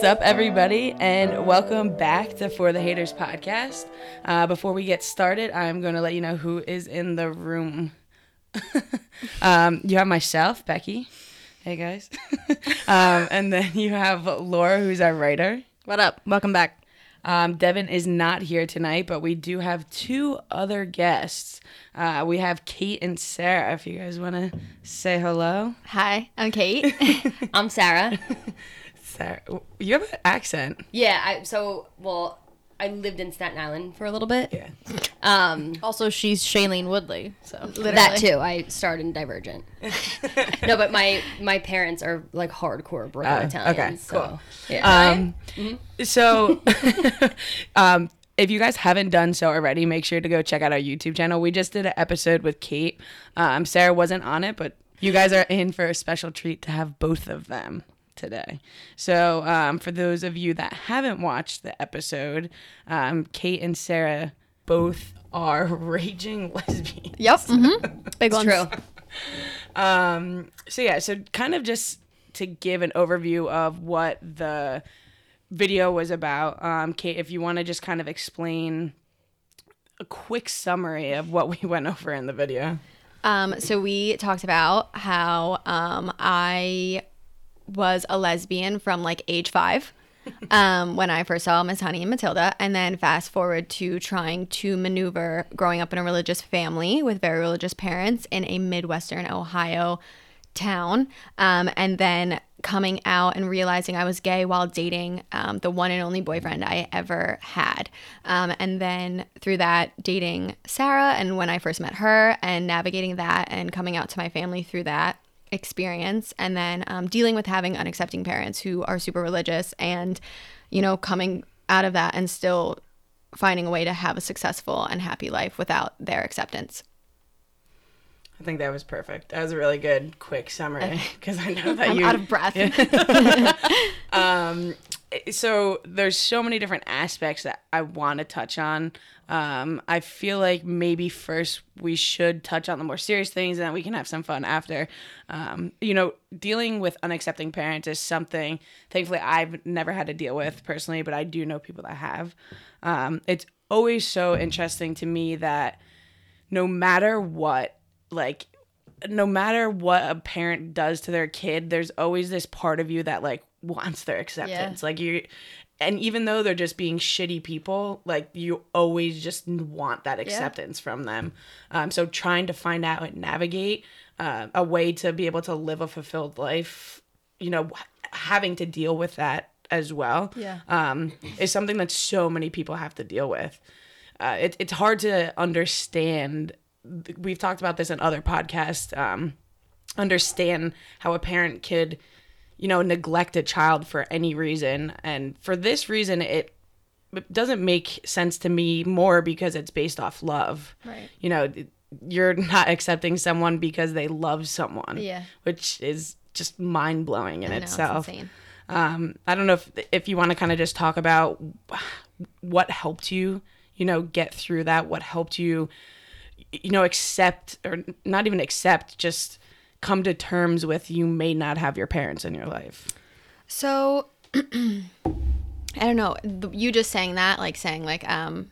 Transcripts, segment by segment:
What's up, everybody, and welcome back to For the Haters podcast. Uh, before we get started, I'm going to let you know who is in the room. um, you have myself, Becky. Hey, guys. um, and then you have Laura, who's our writer. What up? Welcome back. Um, Devin is not here tonight, but we do have two other guests. Uh, we have Kate and Sarah. If you guys want to say hello, Hi, I'm Kate. I'm Sarah. Sarah, you have an accent. Yeah, I so well, I lived in Staten Island for a little bit. Yeah. Um also, she's Shailene Woodley. So literally. that too. I starred in Divergent. no, but my my parents are like hardcore Brooklyn Uh, Italians. okay, so, Yeah. Um, so, um, if you guys haven't done so already, make sure to go check out our YouTube channel. We just did an episode with Kate. Um, Sarah wasn't on it, but you guys are in for a special treat to have both of them today. So, um, for those of you that haven't watched the episode, um, Kate and Sarah both are raging lesbians. Yep. Mm-hmm. Big ones. True. Um, so yeah, so kind of just to give an overview of what the video was about. Um, Kate, if you want to just kind of explain a quick summary of what we went over in the video. Um, so we talked about how um, I was a lesbian from like age five um, when I first saw Miss Honey and Matilda, and then fast forward to trying to maneuver growing up in a religious family with very religious parents in a Midwestern Ohio town, um, and then coming out and realizing I was gay while dating um, the one and only boyfriend I ever had. Um, and then through that, dating Sarah, and when I first met her, and navigating that and coming out to my family through that experience, and then um, dealing with having unaccepting parents who are super religious, and, you know, coming out of that and still finding a way to have a successful and happy life without their acceptance. I think that was perfect. That was a really good, quick summary because I know that I'm you out of breath. um so there's so many different aspects that I want to touch on. Um, I feel like maybe first we should touch on the more serious things and then we can have some fun after. Um, you know, dealing with unaccepting parents is something thankfully I've never had to deal with personally, but I do know people that have. Um, it's always so interesting to me that no matter what, like no matter what a parent does to their kid, there's always this part of you that like wants their acceptance. Like you and even though they're just being shitty people, like you always just want that acceptance from them. Um, so trying to find out and navigate uh, a way to be able to live a fulfilled life, you know, having to deal with that as well, Yeah. um, is something that so many people have to deal with. Uh, it, it's hard to understand. We've talked about this in other podcasts. Um, understand how a parent could, you know, neglect a child for any reason, and for this reason, it, doesn't make sense to me more because it's based off love. Right. You know, you're not accepting someone because they love someone. Yeah. Which is just mind blowing in know, itself. insane. Um, I don't know if if you want to kind of just talk about what helped you, you know, get through that. What helped you, you know, accept or not even accept, just come to terms with you may not have your parents in your life. So I don't know. You just saying that, like saying like um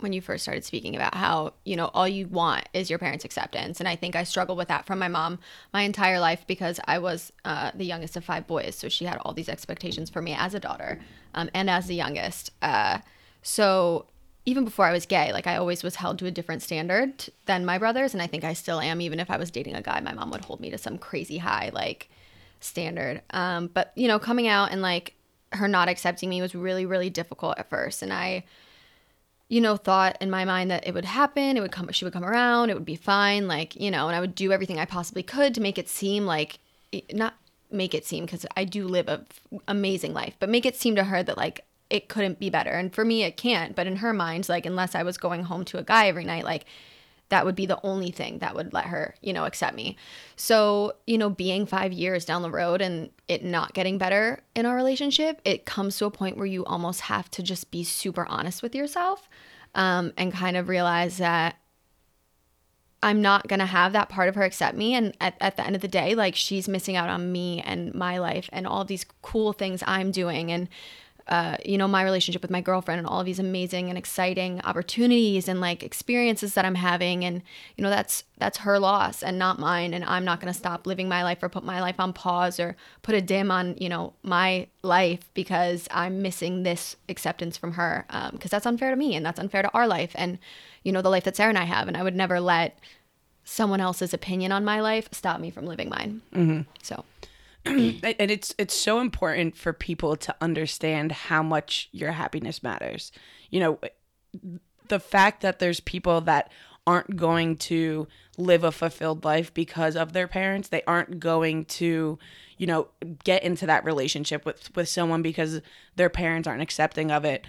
when you first started speaking about how you know all you want is your parents' acceptance, and I think I struggled with that from my mom my entire life because I was uh, the youngest of five boys, so she had all these expectations for me as a daughter um, and as the youngest. Uh, so even before I was gay, like I always was held to a different standard than my brothers, and I think I still am. Even if I was dating a guy, my mom would hold me to some crazy high like standard. Um, but you know, coming out and like her not accepting me was really, really difficult at first, and I, you know, thought in my mind that it would happen. It would come. She would come around. It would be fine. Like you know, and I would do everything I possibly could to make it seem like not make it seem because I do live a f- amazing life, but make it seem to her that like it couldn't be better. And for me, it can't. But in her mind, like unless I was going home to a guy every night, like that would be the only thing that would let her, you know, accept me. So, you know, being five years down the road and it not getting better in our relationship, it comes to a point where you almost have to just be super honest with yourself um, and kind of realize that I'm not going to have that part of her accept me. And at, at the end of the day, like she's missing out on me and my life and all these cool things I'm doing. And, uh, you know, my relationship with my girlfriend and all of these amazing and exciting opportunities and like experiences that I'm having. And, you know, that's, that's her loss and not mine. And I'm not going to stop living my life or put my life on pause or put a dim on, you know, my life because I'm missing this acceptance from her. Um, cause that's unfair to me and that's unfair to our life. And, you know, the life that Sarah and I have. And I would never let someone else's opinion on my life stop me from living mine. Mm-hmm. So, and it's it's so important for people to understand how much your happiness matters. You know, the fact that there's people that aren't going to live a fulfilled life because of their parents. They aren't going to, you know, get into that relationship with with someone because their parents aren't accepting of it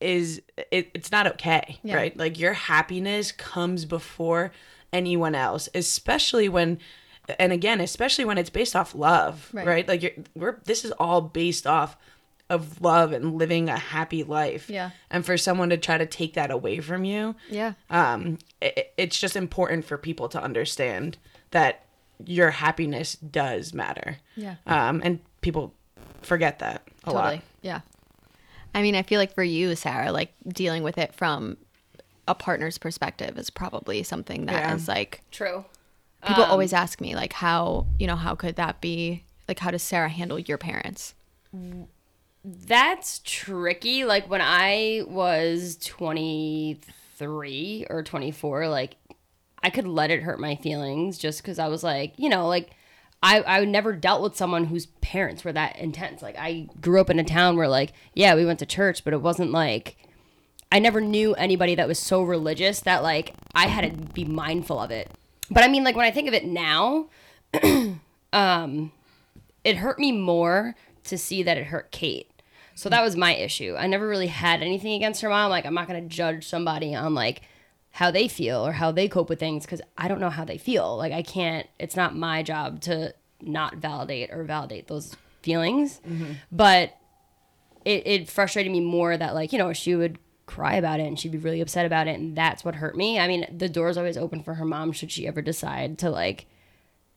is it, it's not okay, Yeah. right? Like your happiness comes before anyone else, especially when and again, especially when it's based off love, Right. right? Like you're, we're this is all based off of love and living a happy life. Yeah. And for someone to try to take that away from you, yeah. um, it, it's just important for people to understand that your happiness does matter. Yeah. Um, and people forget that a totally. lot. Yeah. I mean, I feel like for you, Sarah, like dealing with it from a partner's perspective is probably something that is Yeah. like True. People um, always ask me like how, you know, how could that be? Like how does Sarah handle your parents? That's tricky. Like when I was 23 or 24, like I could let it hurt my feelings just because I was like, you know, like I, I never dealt with someone whose parents were that intense. Like I grew up in a town where like, yeah, we went to church, but it wasn't like I never knew anybody that was so religious that like I had to be mindful of it. But I mean like when I think of it now, um it hurt me more to see that it hurt Kate. So that was my issue. I never really had anything against her mom. Like I'm not gonna judge somebody on like how they feel or how they cope with things because I don't know how they feel. Like I can't. It's not my job to not validate or validate those feelings. But it, it frustrated me more that like you know she would cry about it and she'd be really upset about it and that's what hurt me. I mean the door's always open for her mom should she ever decide to like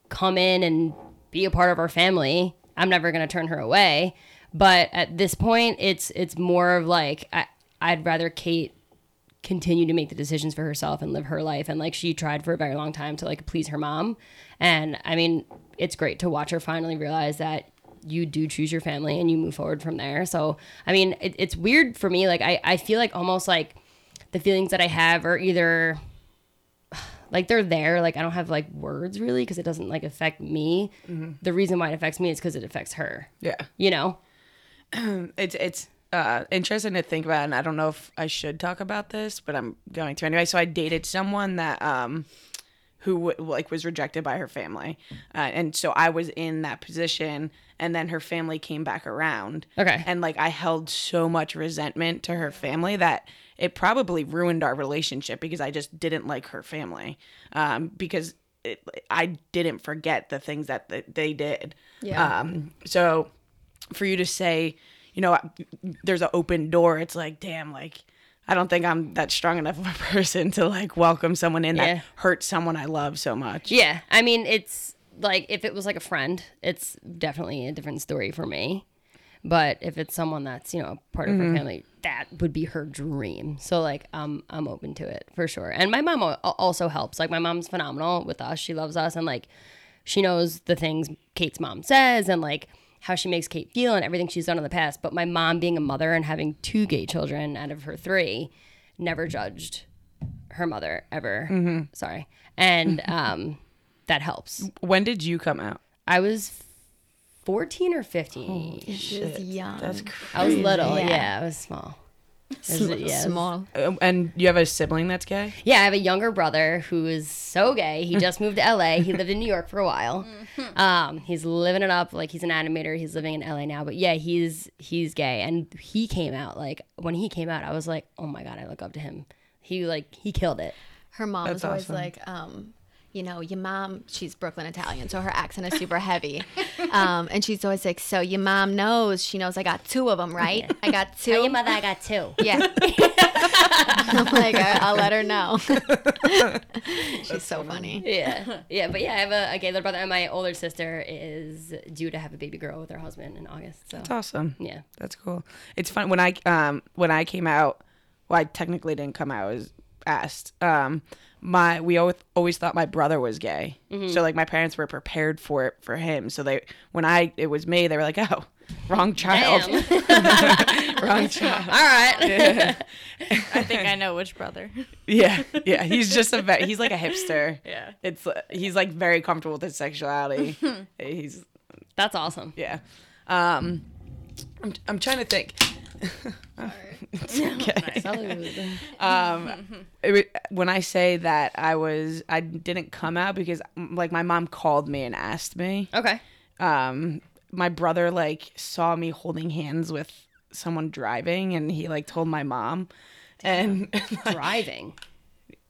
come in and be a part of our family. I'm never gonna turn her away. But at this point, it's it's more of like I, I'd rather Kate continue to make the decisions for herself and live her life. And like she tried for a very long time to like please her mom. And I mean, it's great to watch her finally realize that you do choose your family and you move forward from there. So I mean, it, it's weird for me. Like I, I feel like almost like the feelings that I have are either like they're there like i don't have like words really because it doesn't like affect me the reason why it affects me is because it affects her Yeah. you know It's it's uh, interesting to think about, and I don't know if I should talk about this, but I'm going to anyway. So I dated someone that um, who w- like was rejected by her family, uh, and so I was in that position, and then her family came back around. Okay. and like I held so much resentment to her family that it probably ruined our relationship because I just didn't like her family, um, because. It, I didn't forget the things that th- they did. Yeah. Um, so for you to say, you know, there's an open door, it's like, damn, like, I don't think I'm that strong enough of a person to like welcome someone in Yeah. that hurts someone I love so much. yeah. I mean it's like if it was like a friend it's definitely a different story for me. But if it's someone that's you know part of her family that would be her dream. So like um i'm open to it for sure. And my mom also helps. Like my mom's phenomenal with us. She loves us. And like she knows the things kate's mom says. And like how she makes kate feel and everything she's done in the past but my mom being a mother and having two gay children out of her three never judged her mother ever. Sorry. And um that helps. When did you come out? i was 14 or 15 She was young. That's i was little. Yeah. yeah, i was small Sm- yeah. small. Uh, and you have a sibling that's gay? Yeah, I have a younger brother who is so gay. He just moved to LA. He lived in New York for a while. Um, he's living it up. Like he's an animator. He's living in LA now. But yeah, he's he's gay, and he came out. Like when he came out, I was like, oh my god, I look up to him. He like he killed it. her mom That's is always awesome. like, um, you know, your mom, she's Brooklyn Italian, so her accent is super heavy. Um, and she's always like, so your mom knows, she knows I got two of them, right? I got two. Tell your mother I got two. Yeah. I'm like, I, I'll let her know. she's so funny. Yeah, yeah, but yeah, I have a, a gay little brother, and my older sister is due to have a baby girl with her husband in August. So That's awesome. yeah, That's cool. It's fun when I um when I came out. Well, I technically didn't come out. I was asked. Um, my we always always thought my brother was gay. So like my parents were prepared for it for him. So they when I it was me, they were like, oh, wrong child, wrong child. All right. I think I know which brother. Yeah, yeah. He's just a ve- he's like a hipster. Yeah. It's uh, he's like very comfortable with his sexuality. he's That's awesome. yeah. Um, I'm I'm trying to think. Okay. Um it, when i say that i was i didn't come out because like my mom called me and asked me Okay. um my brother like saw me holding hands with someone driving and he like told my mom and Driving.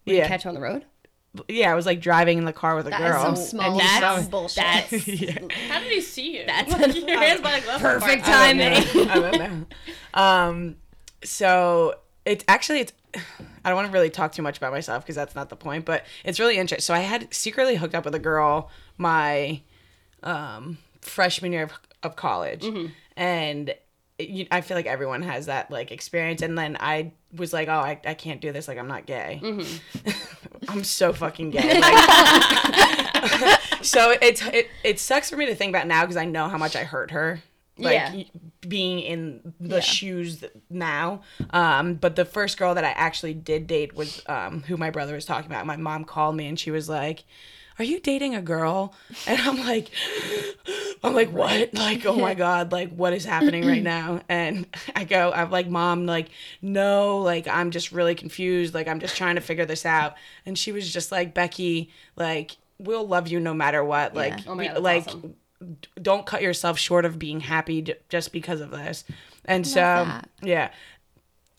yeah Catch on the road. Yeah i was like driving in the car with a That girl is some small and he town bullshit. That's How did he see you? That's your hands by the glove perfect I don't timing. know. I don't know. Um, so it's actually it's. I don't want to really talk too much about myself because that's not the point. But it's really interesting. So I had secretly hooked up with a girl my um, freshman year of, of college, and it, you, I feel like everyone has that like experience. And then I was like, oh, I, I can't do this. Like I'm not gay. I'm so fucking gay. Like, so it's it, it sucks for me to think about now because I know how much I hurt her. Like Yeah. being in the shoes now. Um, but the first girl that I actually did date was um, who my brother was talking about. My mom called me and she was like, "Are you dating a girl?" And I'm like, I'm like, what? Like, oh my god, like what is happening right now? And I go, I'm like, mom, like, no, like I'm just really confused. Like I'm just trying to figure this out. And she was just like, Becky, like we'll love you no matter what. Like, Oh my we- God, that's like. awesome. Don't cut yourself short of being happy j- just because of this. And so, that. yeah.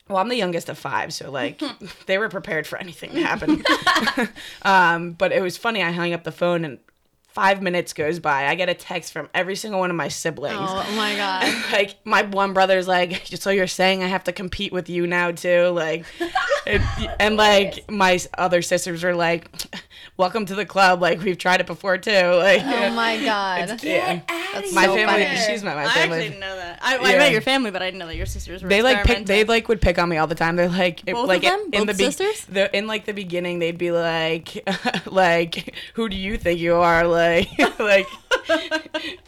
Well, I'm the youngest of five, so like they were prepared for anything to happen. um, but it was funny. I hung up the phone and five minutes goes by. I get a text from every single one of my siblings. Oh my god. Like my one brother's like, so you're saying I have to compete with you now too, like, it, and like my other sisters are like, welcome to the club. Like we've tried it before too. Like, Oh my god. yeah, That's my so family. funny. She's met my family. I actually didn't know that. I, I Yeah. met your family, but I didn't know that your sisters were. they like pick, they like would pick on me all the time. They're like it- Both like of them? in the Both be- sisters? the in like the beginning they'd be like like who do you think you are like like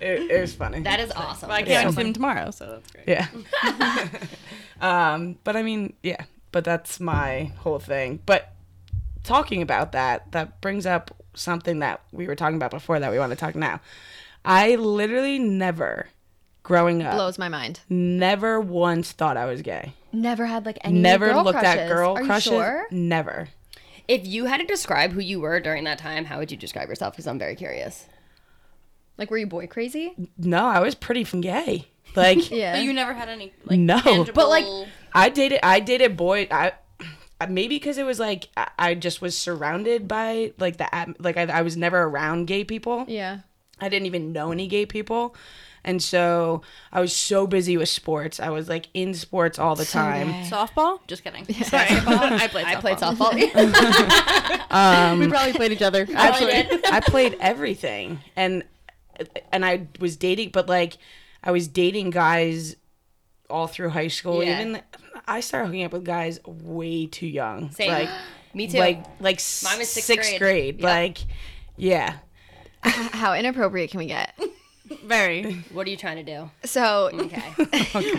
it, it was funny. That is awesome. Well, I can't Yeah. wait to see them tomorrow, so that's great. yeah. um but I mean yeah, but that's my whole thing. But talking about that that brings up something that we were talking about before that we want to talk now. I literally never growing up Blows my mind. never once thought I was gay. Never had like any never girl looked crushes. at girl Are crushes. You sure? Never. If you had to describe who you were during that time, how would you describe yourself? Because I'm very curious. Like, were you boy crazy? No, I was pretty f- gay. Like Yeah. But you never had any like No. tangible. But, like, I dated I dated boy I Uh, maybe because it was like I- I just was surrounded by like the like I, I was never around gay people. yeah. I didn't even know any gay people. And so I was so busy with sports. I was like in sports all the time. softball. Just kidding. Sorry, I played. I played softball. softball. Um, we probably played each other. Actually, Actually, I played everything, and and I was dating, but like I was dating guys all through high school. Yeah. Even I started hooking up with guys way too young. Same. Like Me too. like like Mine was sixth sixth, grade. grade. Yep. Like yeah. How inappropriate can we get? Very. what are you trying to do? So, Okay.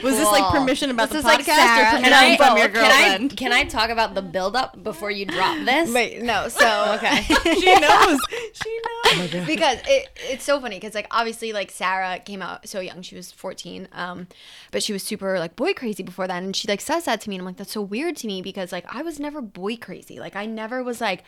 Was this like permission about This the is like podcast Sarah. or Can permission I- from your can I can I talk about the build up before you drop this? wait, no. So, Okay. she knows. She knows. because it, it's so funny because like obviously like Sarah came out so young she was 14 um but she was super like boy crazy before then and she like says that to me and I'm like that's so weird to me because like I was never boy crazy like I never was like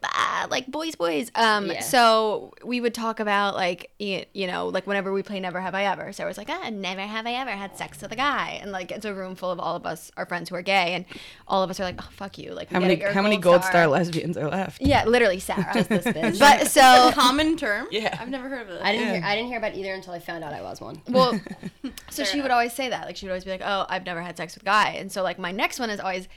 bah, like boys boys um Yeah. so we would talk about like y- you know like whenever we play never have I ever Sarah was like ah never have I ever had sex with a guy and like it's a room full of all of us our friends who are gay and all of us are like oh fuck you like How many a- a how many gold star lesbians are left? yeah literally Sarah Just this bitch. but so Common term. Yeah. I've never heard of it. I didn't Yeah. hear. I didn't hear about either until I found out I was one. Well, so she would always say that. Like she would always be like, "Oh, I've never had sex with a guy," and so like my next one is always.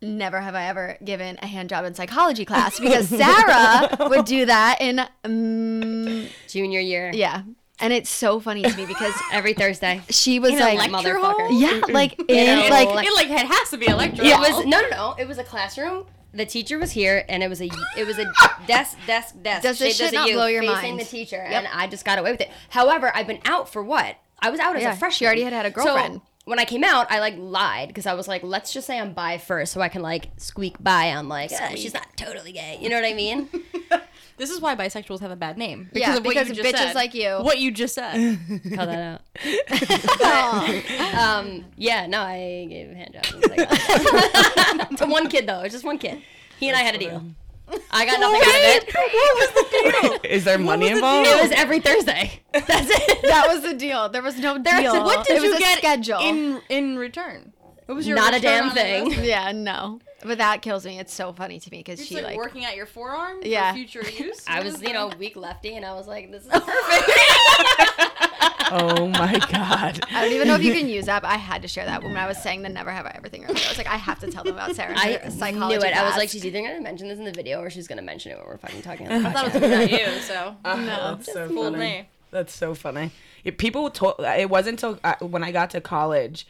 Never have I ever given a hand job in psychology class because Sarah would do that in, um, Junior year. yeah, and it's so funny to me because Every Thursday. she was In like, motherfucker. yeah, like a in like It like it has to be a lecture. It was no, no, no. It was a classroom. The teacher was here, and it was a it was a desk, desk, desk. Does this shit as not U blow your facing mind? the teacher, Yep. and I just got away with it. However, I've been out for what? I was out as Yeah, a she already had had a So, girlfriend. When I came out, I like lied because I was like, let's just say I'm bi first, so I can like squeak by on like "Ah, she's not totally gay. You know what I mean? This is why bisexuals have a bad name. Yeah, of what because you just bitches said. like you. What you just said. Cut that out. um, yeah, no, I gave a hand job to psychology. to one kid though, it was just one kid. He and I had a deal. I got nothing out of it. Is there money involved? It was every Thursday. That's it. that was the deal. There was no deal. what did it was you a get schedule. in in return? What was your Not a damn thing. yeah, no, but that kills me. It's so funny to me because Just she like, like working at your forearm Yeah. for future use. I was, you know, weak lefty, and I was like, this is perfect. Oh my god. I don't even know if you can use that, but I had to share that when I was saying the never have I ever thing earlier. I was like, I have to tell them about Sarah. I and her psychology knew it. I was like, she's either gonna mention this in the video or she's gonna mention it when we're fucking talking. On I thought it was about you, so no, that's so fooled funny. me. That's so funny. It, people told it wasn't until uh, when I got to college,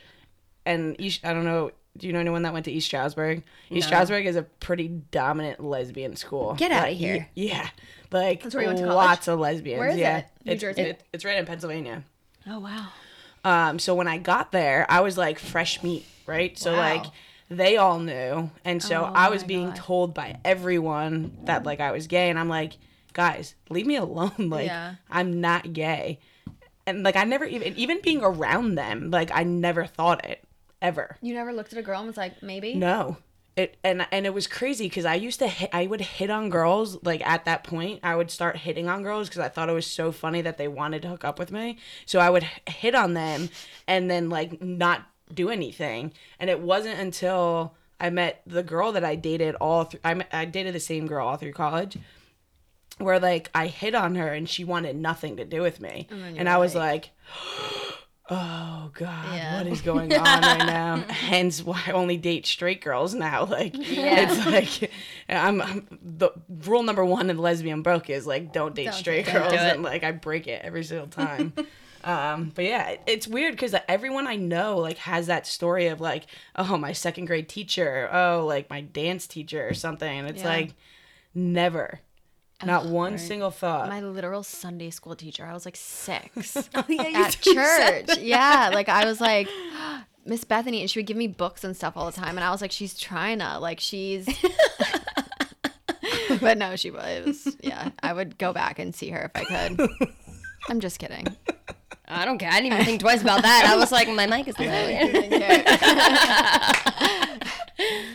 and East, I don't know. Do you know anyone that went to East Stroudsburg? East Stroudsburg is a pretty dominant lesbian school. Get outta Like, here. Yeah, like where you went to college? lots of lesbians. Where is yeah, it? New it's, Jersey? it- it's right in Pennsylvania. oh wow. Um, so when I got there, I was like fresh meat, right? So Wow. like they all knew, and so Oh I was being God. told by everyone that like I was gay, and I'm like, guys, leave me alone. Like Yeah. I'm not gay, and like I never even even being around them, like I never thought it ever. You never looked at a girl and was like, maybe. No. It, and and it was crazy because I used to hit, I would hit on girls like at that point I would start hitting on girls because I thought it was so funny that they wanted to hook up with me so I would hit on them and then like not do anything and it wasn't until I met the girl that I dated all through I, I dated the same girl all through college where like I hit on her and she wanted nothing to do with me and, you I was like oh god Yeah. what is going on right now hence why i only date straight girls now like it's like I'm, I'm the rule number one in the lesbian book is like don't date Don't straight girls do it. and like i break it every single time um but yeah it- it's weird because everyone i know like has that story of like oh my second grade teacher oh like my dance teacher or something and it's Yeah. like never not oh, one single thought My literal Sunday school teacher. I was like six Oh, yeah, at church. Yeah, like I was like Miss Bethany, and she would give me books and stuff all the time, and I was like, she's trying to, like she's. but no, she was. Yeah, I would go back and see her if I could. I'm just kidding. I don't care. I didn't even think twice about that. I was like, my mic is low.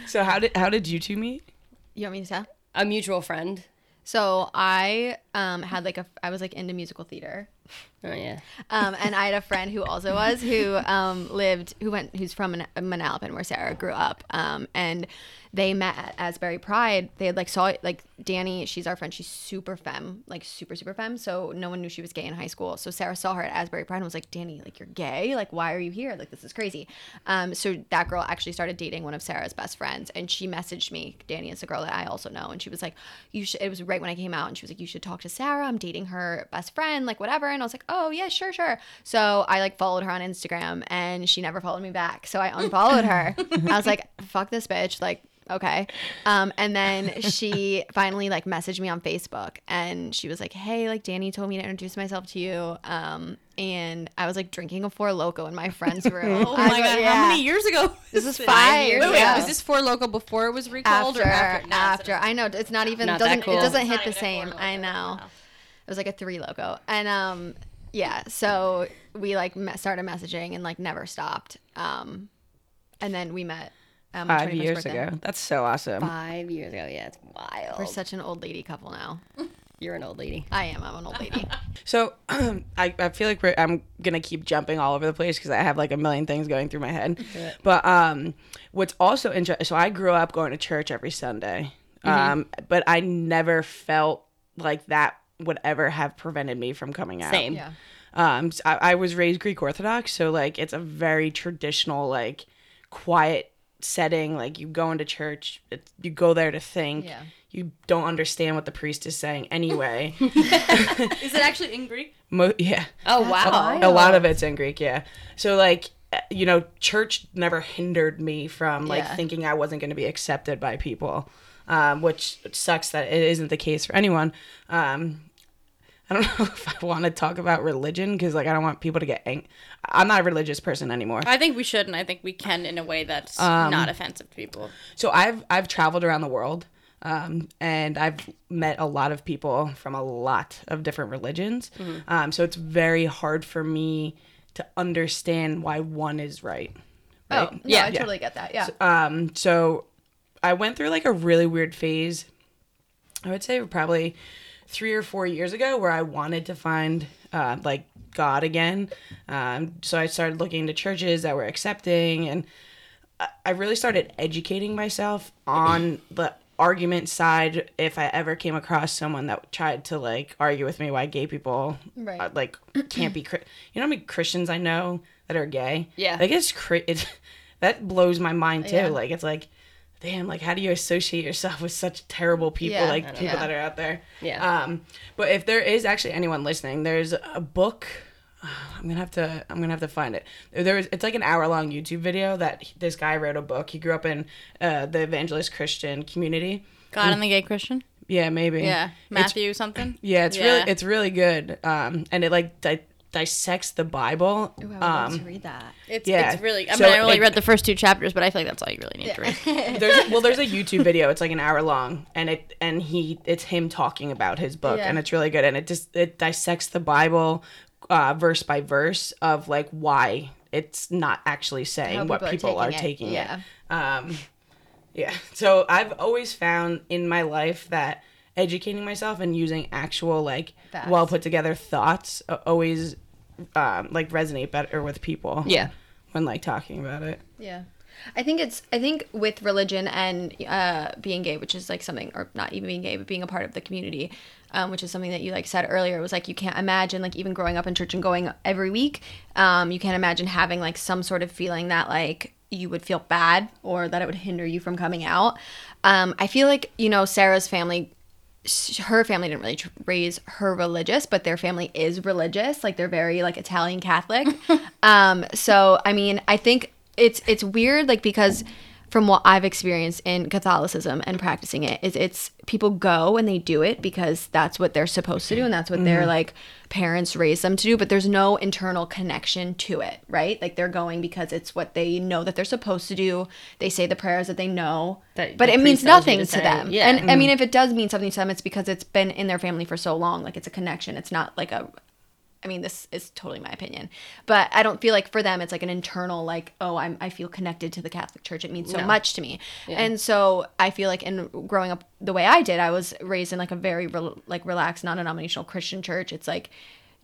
so how did how did you two meet You want me to tell? a mutual friend. So I um had like a I was like into musical theater. Oh yeah. Um, and I had a friend who also was who um, lived who went who's from Man- Manalapan where Sarah grew up. Um, and they met at Asbury Pride. They had like saw like Danny. She's our friend. She's super femme, like super super femme. So no one knew she was gay in high school. So Sarah saw her at Asbury Pride and was like, Danny, like you're gay. Like why are you here? Like this is crazy. Um, so that girl actually started dating one of Sarah's best friends, and she messaged me. Danny is a girl that I also know, and she was like, you should. It was right when I came out, and she was like, you should talk to Sarah. I'm dating her best friend, like whatever. And I was like, yeah, sure, sure. So I like followed her on Instagram, and she never followed me back. So I unfollowed her. I was like, fuck this bitch, like. Okay. Um, and then she finally like messaged me on Facebook and she was like, Hey, like Danny told me to introduce myself to you. Um, and I was like drinking a Four Loko in my friend's room. Oh I my god, yeah. how many years ago? This is five years Wait, wait, yeah. was this Four Loko before it was recalled after or after? No, after, I know it's not even Not doesn't cool. it doesn't It's hit the same. I know. It was like a three loco, and um, yeah. So we like me- started messaging and like never stopped. Um, and then we met um, on Five 21st years birthday. ago. That's so awesome. Five years ago. Yeah, it's wild. We're such an old lady couple now. You're an old lady. I am. I'm an old lady. So I, I feel like we're, I'm gonna keep jumping all over the place because I have like a million things going through my head. But um, what's also interesting. So I grew up going to church every Sunday, um, but I never felt like that would ever have prevented me from coming out. Same. yeah. Um, s- I, I was raised Greek Orthodox, so like it's a very traditional, like quiet setting. Like you go into church, it's, you go there to think. Yeah. You don't understand what the priest is saying anyway. Is it actually in Greek? Mo- yeah. Oh wow. A lot of it's in Greek, yeah. So like uh, you know, church never hindered me from like Yeah. thinking I wasn't going to be accepted by people, um, which sucks that it isn't the case for anyone. Um, I don't know if I want to talk about religion because like I don't want people to get ang- I'm not a religious person anymore. I think we should, and I think we can in a way that's Um, not offensive to people. So I've I've traveled around the world, um, and I've met a lot of people from a lot of different religions. Um, so it's very hard for me to understand why one is right. Oh, no, Yeah. I Yeah. totally get that. Yeah. Um, so I went through like a really weird phase. I would say probably three or four years ago, where I wanted to find uh, like God again. Um, so I started looking into churches that were accepting, and I- really started educating myself on the argument side. If I ever came across someone that tried to like argue with me why gay people Right. uh, like can't be, Chri- you know, how many Christians I know that are gay. Yeah. like it's cra- it, that blows my mind too. Yeah. Like it's like, damn, like how do you associate yourself with such terrible people, Yeah. like I know. people Yeah. that are out there? Yeah. Um, but if there is actually anyone listening, there's a book. I'm gonna have to. I'm gonna have to find it. There was. It's like an hour long YouTube video that he- this guy wrote a book. He grew up in uh, the evangelist Christian community. God and the gay Christian. Yeah, maybe. Yeah, It's- Matthew something. yeah, it's Yeah. really it's really good. Um, and it like di- dissects the Bible. Ooh, I would love um, to read that. It's, Yeah. it's really. I So mean, I only it- read the first two chapters, but I feel like that's all you really need to read. there's well there's a youtube video it's like an hour long and it and he it's him talking about his book Yeah. and it's really good and it just it dissects the bible uh, verse by verse of like why it's not actually saying How what people are people are taking taking, it, it, um yeah so i've always found in my life that educating myself and using actual like Facts. well put together thoughts always um, like resonate better with people Yeah. when like talking about it Yeah. I think it's I think with religion and uh, being gay, which is like something, or not even being gay, but being a part of the community, um, which is something that you like said earlier. Was like you can't imagine like even growing up in church and going every week. Um, you can't imagine having like some sort of feeling that like you would feel bad or that it would hinder you from coming out. Um, I feel like you know Sarah's family sh- her family didn't really tr- raise her religious, but their family is religious. Like they're very like Italian Catholic. um, so I mean, I think it's it's weird, like because from what I've experienced in Catholicism and practicing it, is it's people go and they do it because that's what they're supposed to do and that's what their mm-hmm. like parents raised them to do. But there's no internal connection to it, right? Like they're going because it's what they know that they're supposed to do. They say the prayers that they know, That but the it means priest tells you nothing to to, them. Yeah. And I mm-hmm. mean, if it does mean something to them, it's because it's been in their family for so long. Like it's a connection. It's not like a. I mean, this is totally my opinion, but I don't feel like for them it's like an internal like, oh, I'm I feel connected to the Catholic Church. It means so No. much to me, and so I feel like in growing up the way I did, I was raised in like a very rel like relaxed, non-denominational Christian church. It's like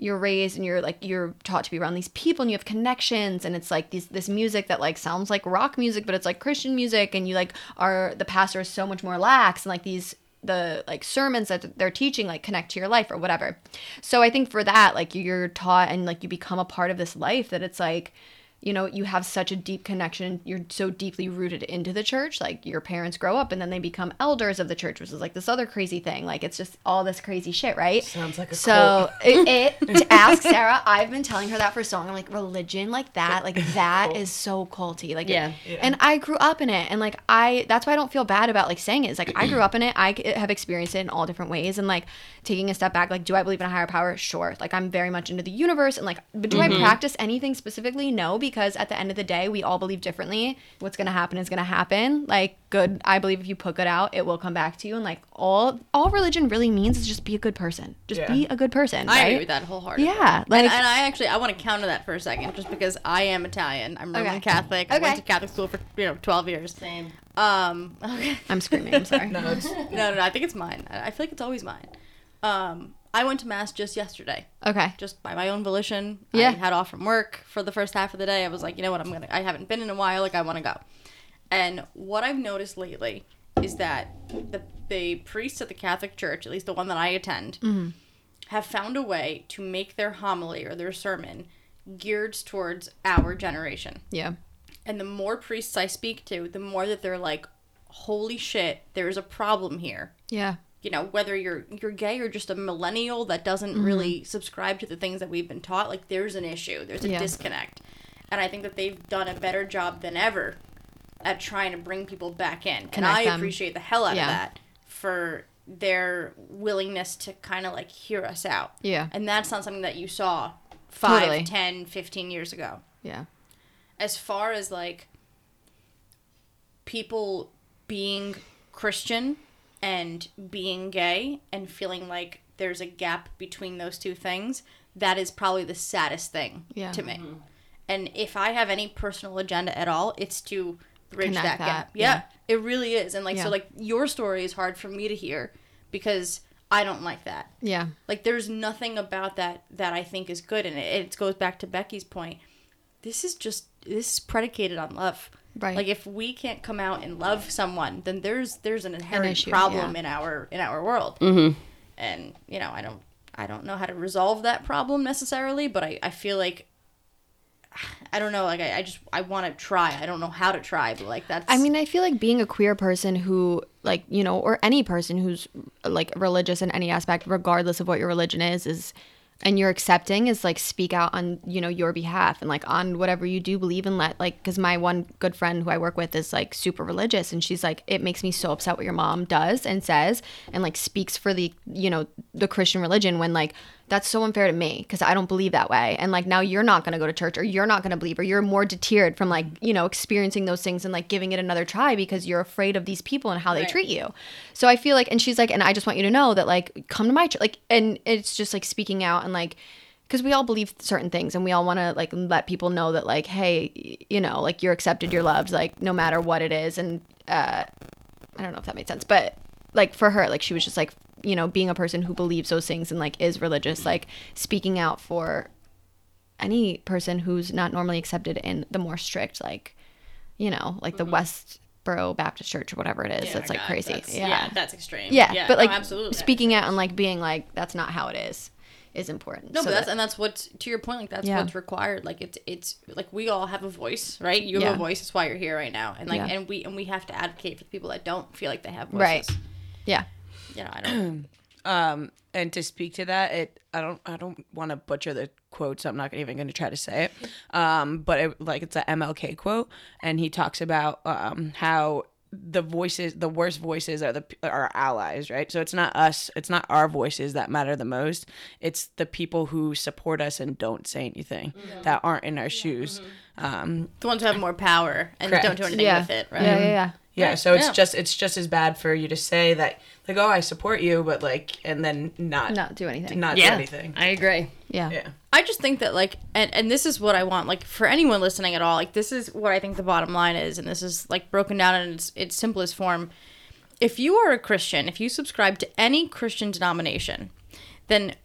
you're raised and you're like you're taught to be around these people and you have connections and it's like these this music that like sounds like rock music but it's like christian music and you like are the pastor is so much more lax and like these the like sermons that they're teaching like connect to your life or whatever. So i think for that like you're taught and like you become a part of this life that it's like you know you have such a deep connection you're so deeply rooted into the church like your parents grow up and then they become elders of the church which is like this other crazy thing. Like it's just all this crazy shit right? Sounds like a so it, it ask sarah i've been telling her that for so long. I'm like religion like that like that is so culty. Like Yeah. and i grew up in it and like i that's why i don't feel bad about like saying it. It's like i grew up in it. I have experienced it in all different ways and like taking a step back like do i believe in a higher power? Sure. Like i'm very much into the universe and like but do i mm-hmm. practice anything specifically? No because at the end of the day, we all believe differently. What's gonna happen is gonna happen. Like good, I believe if you put good out, it will come back to you. And like all all religion really means is just be a good person. Just Yeah. be a good person. I right? agree with that wholeheartedly. Yeah, and, like- and I actually I want to counter that for a second, just because I am Italian. I'm Roman Okay. Catholic. I Okay. went to Catholic school for you know 12 years. Same. Um, okay. I'm screaming. I'm sorry. No, no, no, no, I think it's mine. I I feel like it's always mine. Um, I went to mass just yesterday, Okay. just by my own volition. Yeah. I had off from work for the first half of the day. I was like, you know what, I'm gonna. I haven't been in a while. Like I want to go. And what I've noticed lately is that the the priests at the Catholic Church, at least the one that I attend, mm-hmm. have found a way to make their homily or their sermon geared towards our generation. Yeah. And the more priests I speak to, the more that they're like, "Holy shit, there's a problem here." Yeah. You know, whether you're you're gay or just a millennial that doesn't Mm-hmm. really subscribe to the things that we've been taught, like there's an issue. There's a Yeah. disconnect. And I think that they've done a better job than ever at trying to bring people back in. and I them. appreciate the hell out Yeah. of that for their willingness to kind of like hear us out. Yeah. And that's not something that you saw five, Totally. 10, 15 years ago Yeah. as far as like people being Christian and being gay and feeling like there's a gap between those two things, that is probably the saddest thing Yeah. to me. Mm-hmm. And if I have any personal agenda at all, it's to bridge Connect that, that, gap. yeah. Yeah, it really is. And like Yeah. so like your story is hard for me to hear because I don't like that. Yeah. Like there's nothing about that that I think is good and it, it goes back to Becky's point. This is just this is predicated on love. Right. Like if we can't come out and love someone, then there's there's an inherent issue, problem yeah. in our in our world. Mm-hmm. And you know, I don't I don't know how to resolve that problem necessarily, but I, I feel like I don't know, like I, I just I want to try. I don't know how to try, but like that's I mean, I feel like being a queer person who, like, you know, or any person who's like religious in any aspect, regardless of what your religion is, is, and you're accepting is like speak out on, you know, your behalf and like on whatever you do believe and let, like, because my one good friend who I work with is like super religious and she's like, it makes me so upset what your mom does and says and like speaks for the, you know, the Christian religion when like, that's so unfair to me because I don't believe that way. And like now you're not going to go to church or you're not going to believe or you're more deterred from like, you know, experiencing those things and like giving it another try because you're afraid of these people and how they Right. treat you. So I feel like, and she's like, and I just want you to know that like, come to my church. Like, and it's just like speaking out and like, because we all believe certain things and we all want to like let people know that like, hey, you know, like you're accepted, you're loved, like no matter what it is. And, uh, I don't know if that made sense, but like for her, like she was just like, you know, being a person who believes those things and like is religious, like speaking out for any person who's not normally accepted in the more strict, like, you know, like the mm-hmm. Westboro Baptist Church or whatever it is. that's like God, crazy. that's- yeah. that's extreme. yeah. But no, like absolutely. speaking out and like being like, that's not how it is, is important. No, So but that's that- and that's what's to your point. Like that's Yeah. what's required. Like it's it's like we all have a voice, right? You have Yeah. a voice. That's why you're here right now. And like Yeah. and we and we have to advocate for the people that don't feel like they have voices. Right. yeah. You know, I don't. um, and to speak to that, it I don't I don't want to butcher the quote, so I'm not even going to try to say it. Um, but it, like it's a MLK quote, and he talks about um how the voices, the worst voices, are the are allies, right? So it's not us, it's not our voices that matter the most. It's the people who support us and don't say anything that aren't in our shoes. Um, the ones who have more power and Correct. don't do anything Yeah. with it, right? Yeah. Yeah. Yeah. Yeah, so it's Yeah. just it's just as bad for you to say that like oh I support you, but like and then not Not do anything. not do anything. I agree. yeah. Yeah. I just think that like and and this is what I want like for anyone listening at all like this is what I think the bottom line is and this is like broken down in its its simplest form. If you are a Christian, if you subscribe to any Christian denomination, then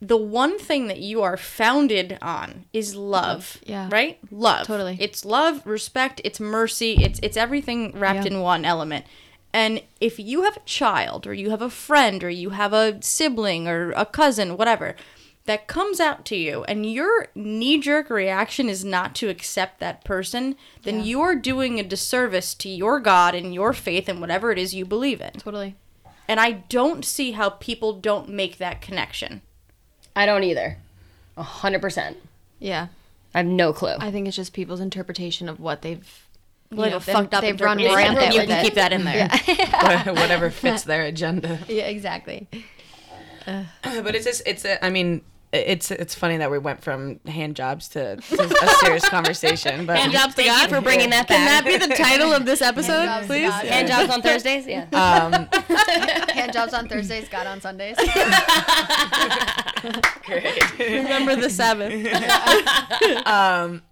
the one thing that you are founded on is love. Yeah. Right? Love. Totally. It's love, respect, it's mercy, it's it's everything wrapped Yeah. in one element. And if you have a child or you have a friend or you have a sibling or a cousin, whatever, that comes out to you and your knee jerk reaction is not to accept that person, then you are doing a disservice to your God and your faith and whatever it is you believe in. Totally. And I don't see how people don't make that connection. I don't either. A hundred percent. Yeah. I have no clue. I think it's just people's interpretation of what they've. You Like know, a fucked up they've run interpretation. rampant You can keep that in there. whatever fits their agenda. Yeah, exactly. but it's just it's a, I mean it's it's funny that we went from hand jobs to, to a serious conversation. But Hand jobs to Thank God. you for bringing that Can that be the title of this episode, jobs to please? God. Hand jobs on Thursdays. Yeah. um, Hand jobs on Thursdays, God on Sundays. Remember the Sabbath. um,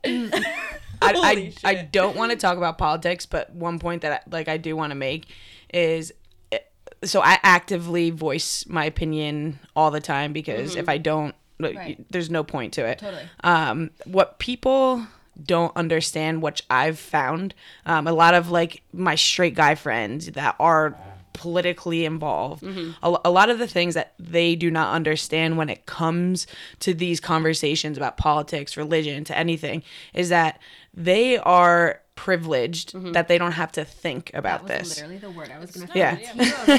I, I. I don't want to talk about politics, but one point that I, like I do want to make is eh, so I actively voice my opinion all the time because if I don't, Right. there's no point to it. Totally. Um, what people don't understand, which I've found, um, a lot of like my straight guy friends that are politically involved, mm-hmm. a, a lot of the things that they do not understand when it comes to these conversations about politics, religion, to anything, is that they are privileged mm-hmm. that they don't have to think about this. literally the word I was gonna. Yeah.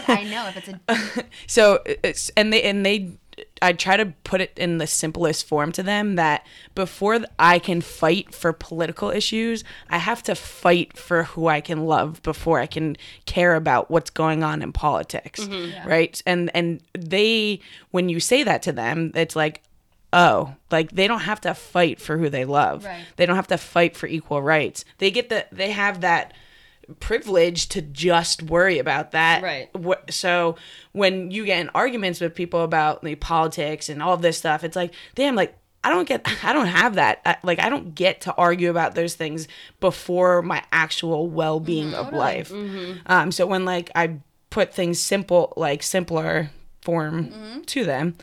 I know if it's a so it's and they and they I try to put it in the simplest form to them that before I can fight for political issues, I have to fight for who I can love before I can care about what's going on in politics, mm-hmm. right? And and they when you say that to them, it's like oh, like they don't have to fight for who they love. Right. They don't have to fight for equal rights. They get the they have that privilege to just worry about that. Right. So when you get in arguments with people about like politics and all this stuff, it's like, damn, like I don't get, I don't have that. I, like I don't get to argue about those things before my actual well being mm-hmm. of life. Mm-hmm. Um. So when like I put things simple, like simpler form mm-hmm. to them,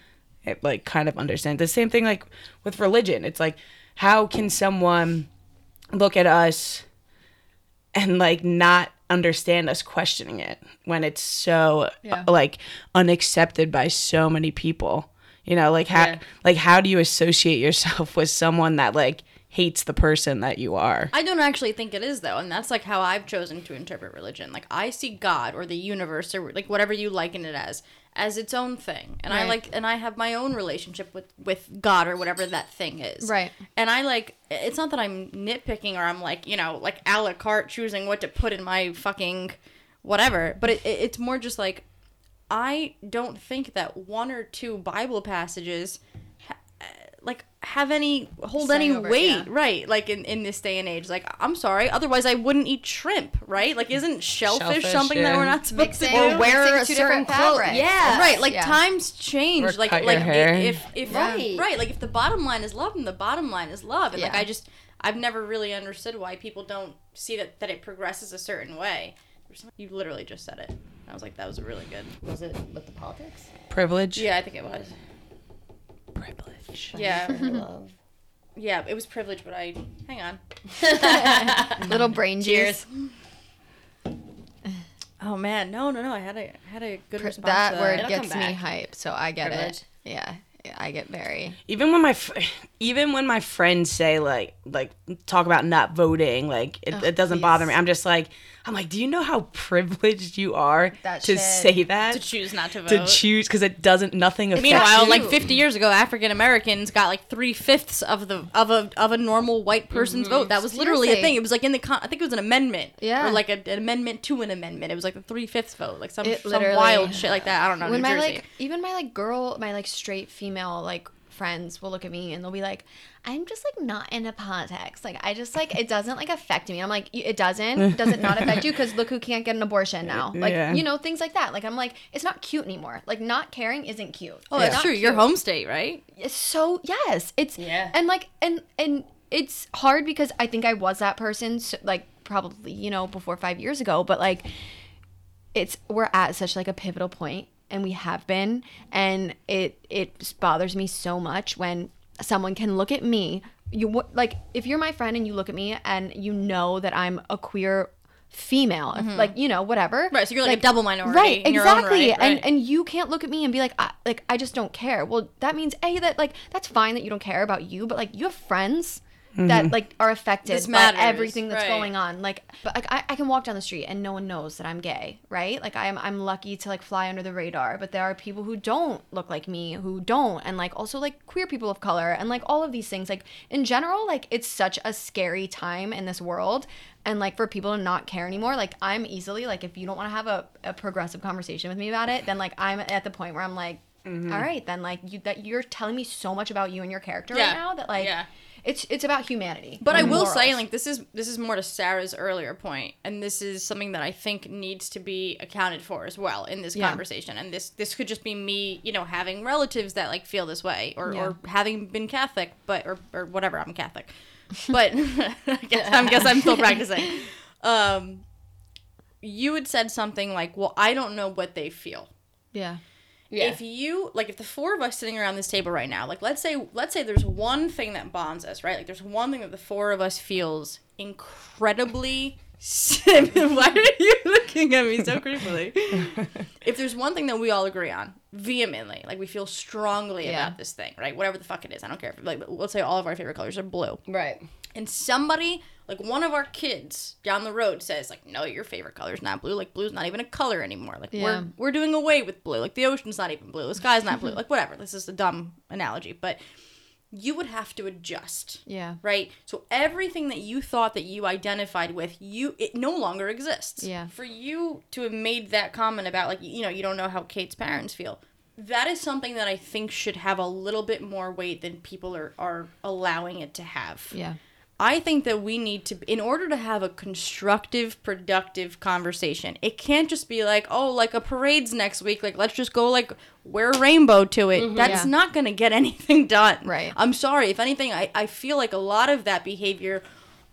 it like kind of understand the same thing like with religion. It's like how can someone look at us and like not understand us questioning it when it's so Yeah. like unaccepted by so many people you know like how Yeah. like how do you associate yourself with someone that like hates the person that you are I don't actually think it is though, and that's like how I've chosen to interpret religion. Like I see God or the universe or like whatever you liken it as as its own thing, and I like and I have my own relationship with with God or whatever that thing is. Right. And I like it's not that I'm nitpicking or I'm like you know like a la carte choosing what to put in my fucking whatever, but it, it- it's more just like I don't think that one or two Bible passages. Ha- Like have any hold Say any over weight yeah. right like in, in this day and age like i'm sorry otherwise i wouldn't eat shrimp right like isn't shellfish, Shellfish, something that we're not supposed Mixing, to do Or wear a two different certain clothes. fabrics. yeah right like Yeah. times change Or like cut like your i- hair. if if Right. right like if the bottom line is love then the bottom line is love and like i just i've never really understood why people don't see that that it progresses a certain way you literally just said it i was like that was really good Was it with the politics? privilege yeah i think it was privilege yeah Love. yeah it was privilege but i hang on little brain juice. Oh man, no, no, no! I had a I had a good Pr- response. that to word. It'll gets me hype, so I get Privilege. it. Yeah, I get very. even when my fr- even when my friends say like like talk about not voting like it, Ugh, it doesn't bother me i'm just like i'm like do you know how privileged you are That to shit. say that to choose not to vote. to choose because it doesn't nothing affects Meanwhile, you. like 50 years ago, African Americans got like three fifths of the of a of a normal white person's mm-hmm. vote. That was literally a thing. It was like in the con- I think it was an amendment. Yeah. Or like a, an amendment to an amendment. It was like the three fifths vote, like some It some literally- wild shit like that. I don't know. when New my Jersey. like even my like girl my like straight female like friends will look at me and they'll be like i'm just like not into politics. Like i just like it doesn't like affect me. I'm like it doesn't? Does it not affect you? Because look who can't get an abortion now. Like Yeah. you know things like that. Like i'm like it's not cute anymore. Like not caring isn't cute. Oh, It's that's not true. Your home state, right? So yes. It's Yeah. and like and and it's hard because i think i was that person so, like probably you know before five years ago. But like it's we're at such like a pivotal point and we have been. And it it bothers me so much when someone can look at me. You like if you're my friend and you look at me and you know that i'm a queer female if, mm-hmm. like you know whatever. Right, so you're like a double minority right in your own exactly. right, and and you can't look at me and be like I, like i just don't care. Well that means a that like that's fine that you don't care about you but like you have friends that mm-hmm. like are affected This by matters, everything that's right. going on like but like I, I can walk down the street and no one knows that i'm gay right like i'm i'm lucky to like fly under the radar but there are people who don't look like me who don't and like also like queer people of color and like all of these things like in general like it's such a scary time in this world and like for people to not care anymore like i'm easily like if you don't want to have a, a progressive conversation with me about it then like i'm at the point where i'm like mm-hmm. all right, then like you that you're telling me so much about you and your character Yeah. right now that like Yeah. It's it's about humanity. But I will say, like this is this is more to Sarah's earlier point, and this is something that I think needs to be accounted for as well in this Yeah. conversation. And this this could just be me, you know, having relatives that like feel this way, or, Yeah. or having been Catholic, but or or whatever. I'm Catholic, but I guess I guess I'm still practicing. Um, you had said something like, "Well, I don't know what they feel." yeah, Yeah. if you like if the four of us sitting around this table right now like let's say let's say there's one thing that bonds us right like there's one thing that the four of us feels incredibly why are you looking at me so creepily if there's one thing that we all agree on vehemently like we feel strongly Yeah. about this thing right whatever the fuck it is i don't care if like let's say all of our favorite colors are blue right. and somebody like one of our kids down the road says like no your favorite color is not blue. Like blue's not even a color anymore. Like Yeah. we're we're doing away with blue. Like the ocean's not even blue. The sky's not blue. Like whatever. This is a dumb analogy but you would have to adjust yeah, right? So everything that you thought that you identified with you it no longer exists. Yeah. for you to have made that comment about like you know you don't know how kate's parents feel that is something that i think should have a little bit more weight than people are are allowing it to have. Yeah, I think that we need to, in order to have a constructive, productive conversation, it can't just be like, oh, like a parade's next week. Like, let's just go, like, wear a rainbow to it. Mm-hmm. That's Yeah. not going to get anything done. Right. I'm sorry. If anything, I, I feel like a lot of that behavior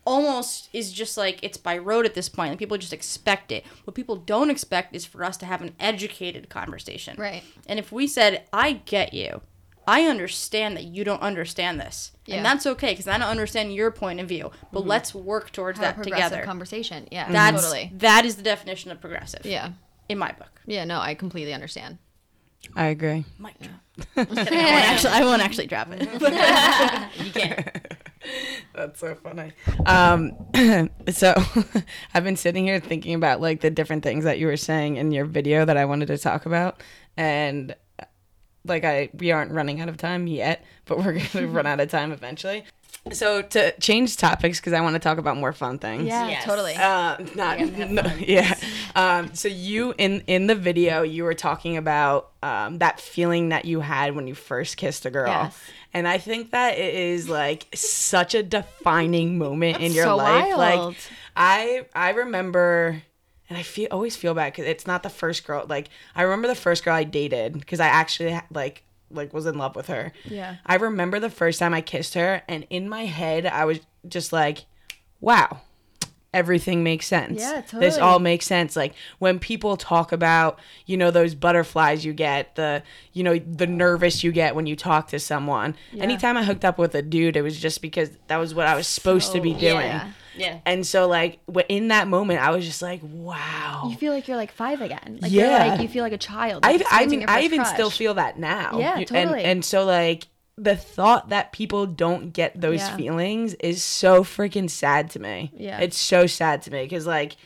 almost is just like it's by rote at this point. Like, people just expect it. What people don't expect is for us to have an educated conversation. Right. And if we said, I get you, I understand that you don't understand this. Yeah. And that's okay because I don't understand your point of view. But let's work towards have a that progressive together. conversation. Yeah, That's totally. that is the definition of progressive. Yeah, In my book. yeah. No, I completely understand. I agree. Mic drop. Just kidding, I won't actually I won't actually drop it. You can't. That's so funny. Um, so I've been sitting here thinking about like the different things that you were saying in your video that I wanted to talk about, and like I we aren't running out of time yet, but we're gonna run out of time eventually. So to change topics because I want to talk about more fun things. Yeah, Yes. totally. Uh, not no, yeah. Um, so you in in the video you were talking about um, that feeling that you had when you first kissed a girl, Yes. and I think that it is like such a defining moment in your so life. wild. Like I I remember. And I feel always feel bad because it's not the first girl. Like I remember the first girl I dated because I actually like like was in love with her. Yeah. I remember the first time I kissed her, and in my head I was just like, "Wow, everything makes sense. Yeah, totally. This all makes sense. Like when people talk about, you know, those butterflies you get, the, you know, the nervous you get when you talk to someone. Anytime I hooked up with a dude, it was just because that was what I was supposed to be doing. yeah. Yeah. And so, like, in that moment, I was just like, wow. You feel like you're like five again. Like Yeah. you're like you feel like a child. I, like, I experiencing mean, I first even still feel that now. Yeah, totally. And, and so, like, the thought that people don't get those Yeah. feelings is so freaking sad to me. Yeah. It's so sad to me because, like,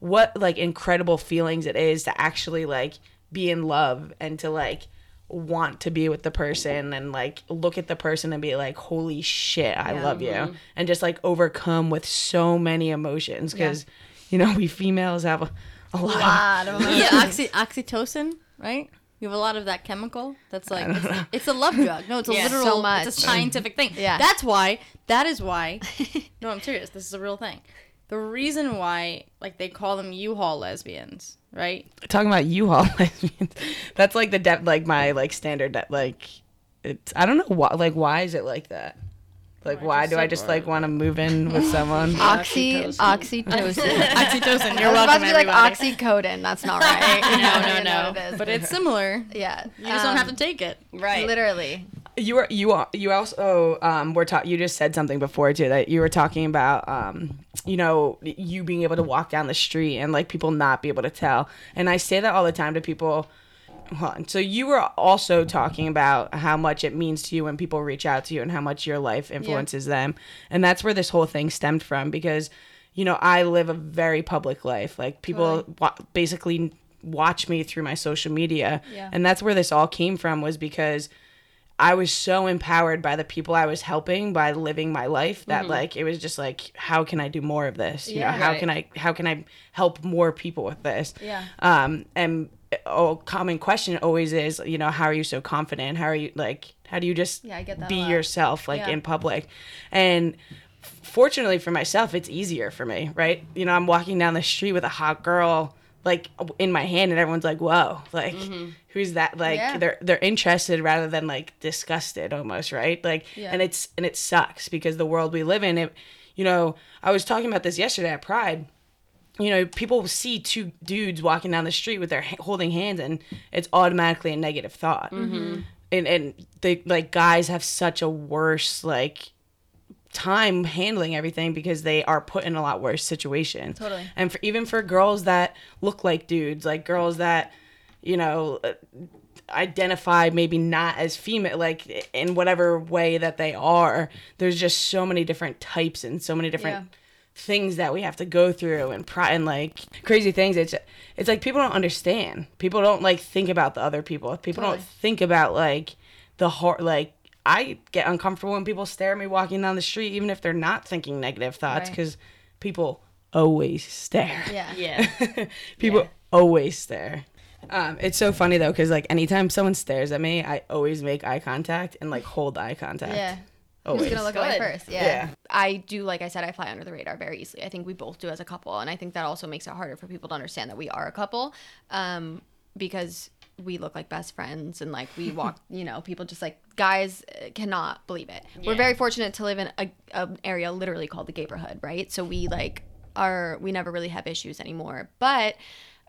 what, like, incredible feelings it is to actually, like, be in love and to, like, want to be with the person and like look at the person and be like holy shit i love you mm-hmm. and just like overcome with so many emotions because you know we females have a, a lot, of lot of yeah, oxy- oxytocin, right? You have a lot of that chemical. That's like it's, it's a love drug. No, it's a Yeah. literal. So much. It's a scientific thing. Yeah. That's why. That is why. no, I'm serious. This is a real thing. The reason why, like, they call them U-Haul lesbians, right? talking about U-Haul lesbians. That's like the depth, like my like standard that like it's. I don't know why. Like why is it like that? Like why do I just like want to move in with someone? Oxy oxytocin. Oxytocin. You're I was about welcome, to be like oxycodone. That's not right. no, I no, don't even know no. what. But it's similar. yeah, You just don't have to take it. Right. Literally. you were you are you also um were taught you just said something before too that you were talking about um you know you being able to walk down the street and like people not be able to tell and i say that all the time to people Hold on. So you were also talking about how much it means to you when people reach out to you and how much your life influences them. And that's where this whole thing stemmed from because you know, I live a very public life. Like people wa- basically watch me through my social media. Yeah. And that's where this all came from was because I was so empowered by the people I was helping by living my life that like it was just like how can I do more of this? You Yeah. know, how Right. can I how can I help more people with this? Yeah. Um and a common question always is, you know, how are you so confident? How are you like? How do you just Yeah, I get that be yourself like Yeah. in public? And fortunately for myself, it's easier for me, right? You know, I'm walking down the street with a hot girl like in my hand, and everyone's like, "Whoa, like mm-hmm. who's that?" Like Yeah. they're they're interested rather than like disgusted almost, right? Like, and it's and it sucks because the world we live in, it, you know, I was talking about this yesterday at Pride you know, people see two dudes walking down the street with their holding hands, and it's automatically a negative thought. Mm-hmm. And and they like guys have such a worse like time handling everything because they are put in a lot worse situations. Totally. And for even for girls that look like dudes, like girls that you know uh, identify maybe not as female like in whatever way that they are there's just so many different types and so many different Yeah. Things that we have to go through and pri- and like crazy things it's it's like people don't understand people don't like think about the other people people don't think about like the heart like i get uncomfortable when people stare at me walking down the street even if they're not thinking negative thoughts Right. because people always stare Yeah. Yeah. people always stare um, it's so funny though because like anytime someone stares at me i always make eye contact and like hold eye contact Yeah. Always Who's gonna look away Good. first? Yeah. Yeah. I do, like I said, I fly under the radar very easily. I think we both do as a couple, and I think that also makes it harder for people to understand that we are a couple, um, because we look like best friends and like we walk. you know, people just like guys uh, cannot believe it. We're very fortunate to live in a an area literally called the Gayborhood, right? So we like are we never really have issues anymore, but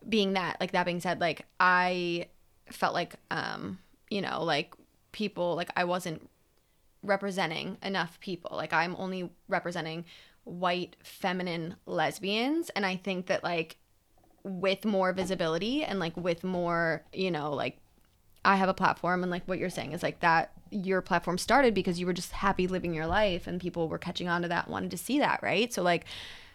being that like that being said like i felt like um you know like people like i wasn't representing enough people. Like i'm only representing white feminine lesbians and i think that like with more visibility and like with more you know like i have a platform and like what you're saying is like that your platform started because you were just happy living your life and people were catching on to that wanted to see that right? So like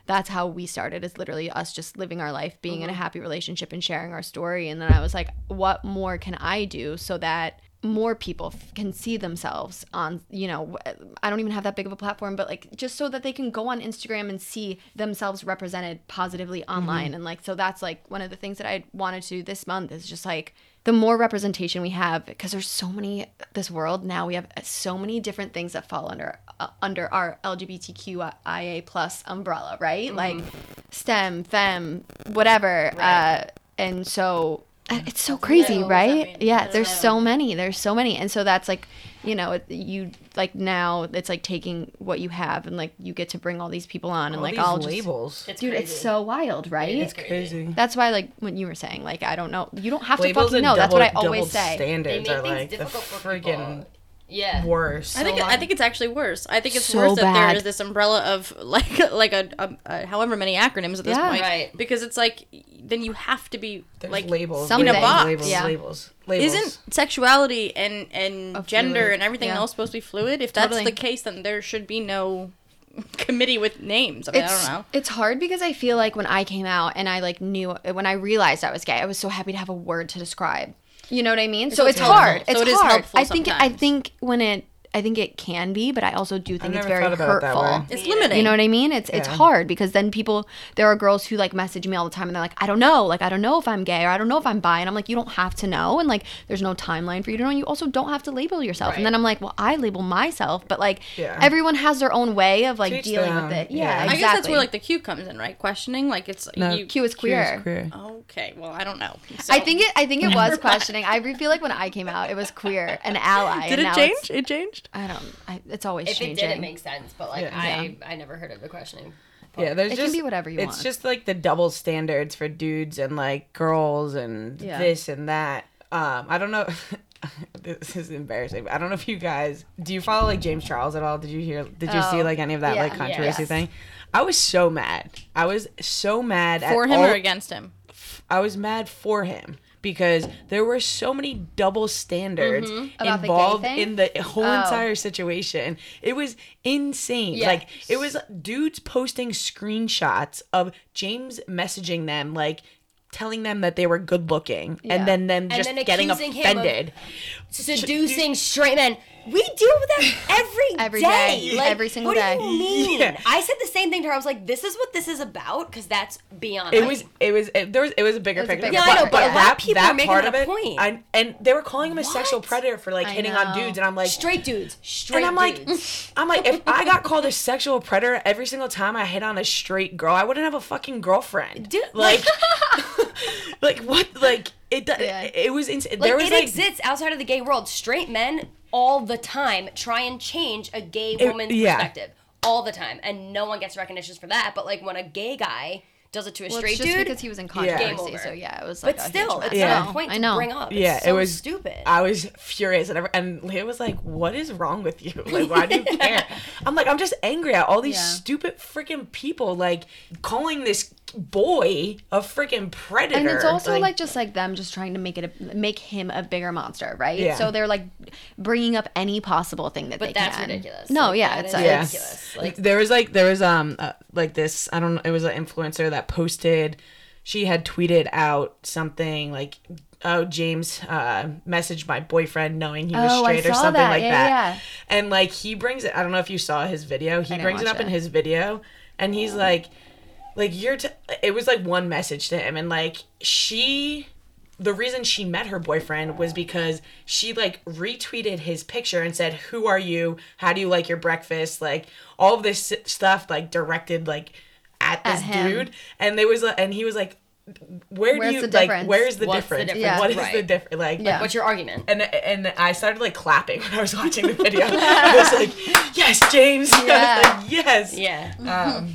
that's how we started is literally us just living our life being in a mm-hmm. happy relationship and sharing our story. And then i was like what more can i do so that more people f- can see themselves on you know i don't even have that big of a platform but like just so that they can go on instagram and see themselves represented positively online. And like so that's like one of the things that i wanted to do this month is just like the more representation we have because there's so many this world now we have so many different things that fall under uh, under our lgbtqia plus umbrella right? Like stem fem whatever uh and so uh, Uh, it's so crazy What does that right yeah What there's that so many there's so many and so that's like you know you like now it's like taking what you have and like you get to bring all these people on and like All like these i'll just It's dude it's so wild right? It's crazy. that's why like when you were saying like i don't know. You don't have to fucking and know. That's what i always double say. They standards make are things like the difficult for freaking people. Yeah. worse. I think So I think it's actually worse. I think it's So worse that there's this umbrella of like like a, a, a however many acronyms at this Yeah. point, Right. Because it's like then you have to be There's like labels Something. labels, box. labels Yeah. labels labels Isn't sexuality and and A gender fluid- and everything yeah. else supposed to be fluid? If that's Totally. the case, then there should be no committee with names. I mean, I don't know. It's hard because I feel like when I came out and I like knew when I realized I was gay, I was so happy to have a word to describe. You know what I mean? so it's it's hard. So It's it is hard. I think I think when it I think it can be, but I also do think it's very thought about it hurtful. It's limiting. You know what I mean? It's it's hard because then people there are girls who like message me all the time and they're like, I don't know, like I don't know if I'm gay or I don't know if I'm bi and I'm like, you don't have to know and like there's no timeline for you to know. And you also don't have to label yourself. And then I'm like, well, I label myself, but like Yeah. everyone has their own way of like To each dealing their with it. Yeah, Yeah. I I exactly. guess that's where like the Q comes in, right? Questioning, like it's No, you. Q is queer. queer. Okay, well, I don't know. I think it. I think it was questioning. I feel like when I came out, it was queer, an ally. Did and it now change? It changed. I don't. I, it's always If it did, it makes sense. But like, Yeah. I I never heard of the questioning. Yeah, there's It can just be whatever you it's want. It's just like the double standards for dudes and like girls and Yeah. this and that. Um, I don't know. this is embarrassing. But I don't know if you guys do you follow like James Charles at all? Did you hear? Did you see Oh, like any of that yeah. like controversy Yes. thing? I was so mad. I was so mad For at him all- or against him? I was mad for him because there were so many double standards Mm-hmm. About the involved in the whole Oh. entire situation. It was insane. Yeah. Like it was dudes posting screenshots of James messaging them like telling them that they were good looking Yeah. and then them And just then getting him of- offended. Seducing straight men. We deal with that every Every day. day. Like, Every single what day. do you mean? Yeah. I said the same thing to her. I was like, "This is what this is about," because that's beyond. It me. was it was it, there was it was a bigger was a picture. bigger Yeah, I know, but, but but a lot of that people are making part of it, point. I, and they were calling him a sexual predator for like I hitting on dudes, and I'm like, straight dudes. Straight and I'm like, dudes. I'm like, if I got called a sexual predator every single time I hit on a straight girl, I wouldn't have a fucking girlfriend. Dude, like, like what? Like it. do- Yeah. It was insane. Like there was it like exists outside of the gay world. Straight men all the time try and change a gay It- woman's yeah. perspective all the time, and no one gets recognition for that. But like when a gay guy does it to a Well, straight it's just dude, because he was in Game controversy. over. So yeah, it was like but a still, huge it's. Yeah. not a point I to know. bring up. It's yeah, so it was stupid. I was furious, and every, and Leah was like, "What is wrong with you? Like, why do you care?" I'm like, "I'm just angry at all these Yeah. stupid freaking people, like calling this boy a freaking predator." And it's also like, just like them just trying to make it a, make him a bigger monster, right? Yeah. So they're like bringing up any possible thing that but they that's can. ridiculous. No, Like, yeah, it's, Yeah. it's ridiculous. Like there was like there was um uh, like this I don't know it was an influencer that posted she had tweeted out something like oh James uh messaged my boyfriend knowing he was Oh, straight or something that. like Yeah, that yeah. and like he brings it I don't know if you saw his video he brings it up in his video and he's like like you're t- it was like one message to him and like she the reason she met her boyfriend was because she like retweeted his picture and said who are you? How do you like your breakfast? Like all of this stuff like directed like at this him. dude. And there was uh, and he was like where Where's do you the like difference? where's the What's the difference, difference? Yeah. what is the difference like Yeah. what's your argument? and and I started like clapping when I was watching the video. I was like, "Yes, James." Yeah. like, yes. yeah. Um,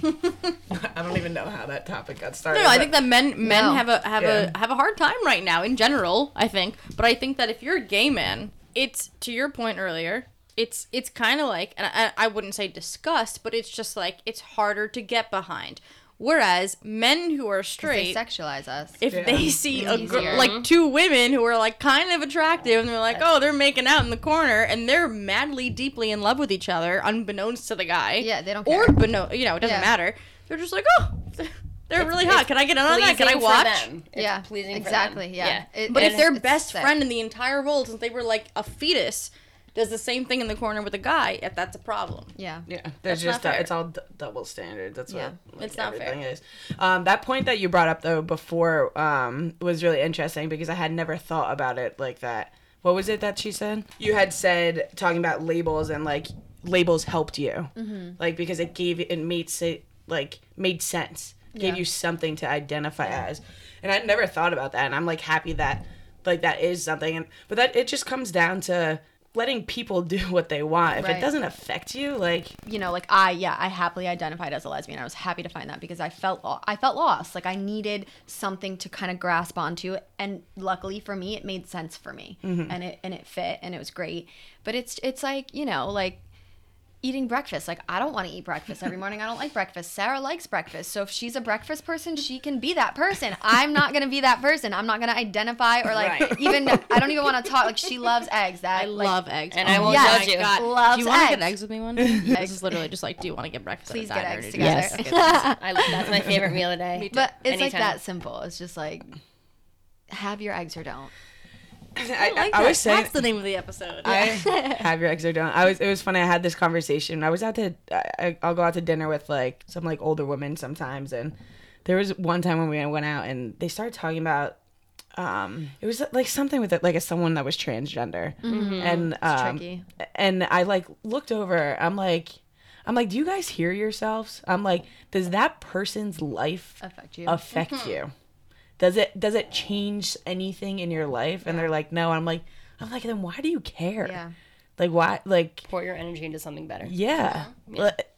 I don't even know how that topic got started. No, no, I think that men men No. have a have Yeah. a have a hard time right now in general. I think, but I think that if you're a gay man, it's to your point earlier. It's it's kind of like, and I, I wouldn't say disgust, but it's just like it's harder to get behind. Whereas men who are they straight, sexualize us. if Yeah. they um, see a Easier. girl, like two women who are like kind of attractive, and they're like, oh, they're making out in the corner, and they're madly, deeply in love with each other, unbeknownst to the guy. Yeah, they don't Or care. beno- you know, it doesn't Yeah. matter. They're just like, oh, they're really hot. Can I get in on that? Can I Pleasing for watch? them. It's yeah, pleasing for exactly. them. Yeah, It- But if it's- their best sick. friend in the entire world, since they were like a fetus, does the same thing in the corner with a guy, if that's a problem. yeah, Yeah, there's That's just not a- fair. it's all d- double standard. That's Yeah. what like, It's not fair. is. Um, that point that you brought up though before um, was really interesting because I had never thought about it like that. What was it that she said? You had said talking about labels and like labels helped you, Mm-hmm. like because it gave it made it like made sense, gave Yeah. you something to identify as, and I'd never thought about that, and I'm like happy that like that is something, and but that it just comes down to letting people do what they want. If it doesn't affect you, like you know, like I, yeah, I happily identified as a lesbian. I was happy to find that because I felt, I felt lost. Like I needed something to kind of grasp onto, and luckily for me, it made sense for me, mm-hmm. and it and it fit, and it was great. But it's it's like you know, like eating breakfast. Like I don't want to eat breakfast every morning. I don't like breakfast. Sarah likes breakfast. So if she's a breakfast person, she can be that person. I'm not gonna be that person. I'm not gonna identify or like Right. even. I don't even want to talk. Like she loves eggs. That I like, love eggs. And I won't Yes. judge you. God. Loves do you want to eggs. get eggs with me one day? this is literally just like, do you want to get breakfast? at a Please get eggs or do together. you- Yes. I, love that's my favorite meal of the day. But it's like that simple. It's just like have your eggs or don't. I, I, like I was saying That's the name of the episode. I have your eggs or don't. I was. It was funny. I had this conversation. I was out to. I, I'll go out to dinner with like some like older women sometimes, and there was one time when we went out and they started talking about. Um, it was like something with it, like a someone that was transgender, and um, tricky. and I like looked over. I'm like, I'm like, do you guys hear yourselves? I'm like, does that person's life Affect you. affect you? Does it does it change anything in your life? And they're like, no. I'm like, I'm like, then why do you care? Yeah. Like why? Like Pour your energy into something better. yeah. Like,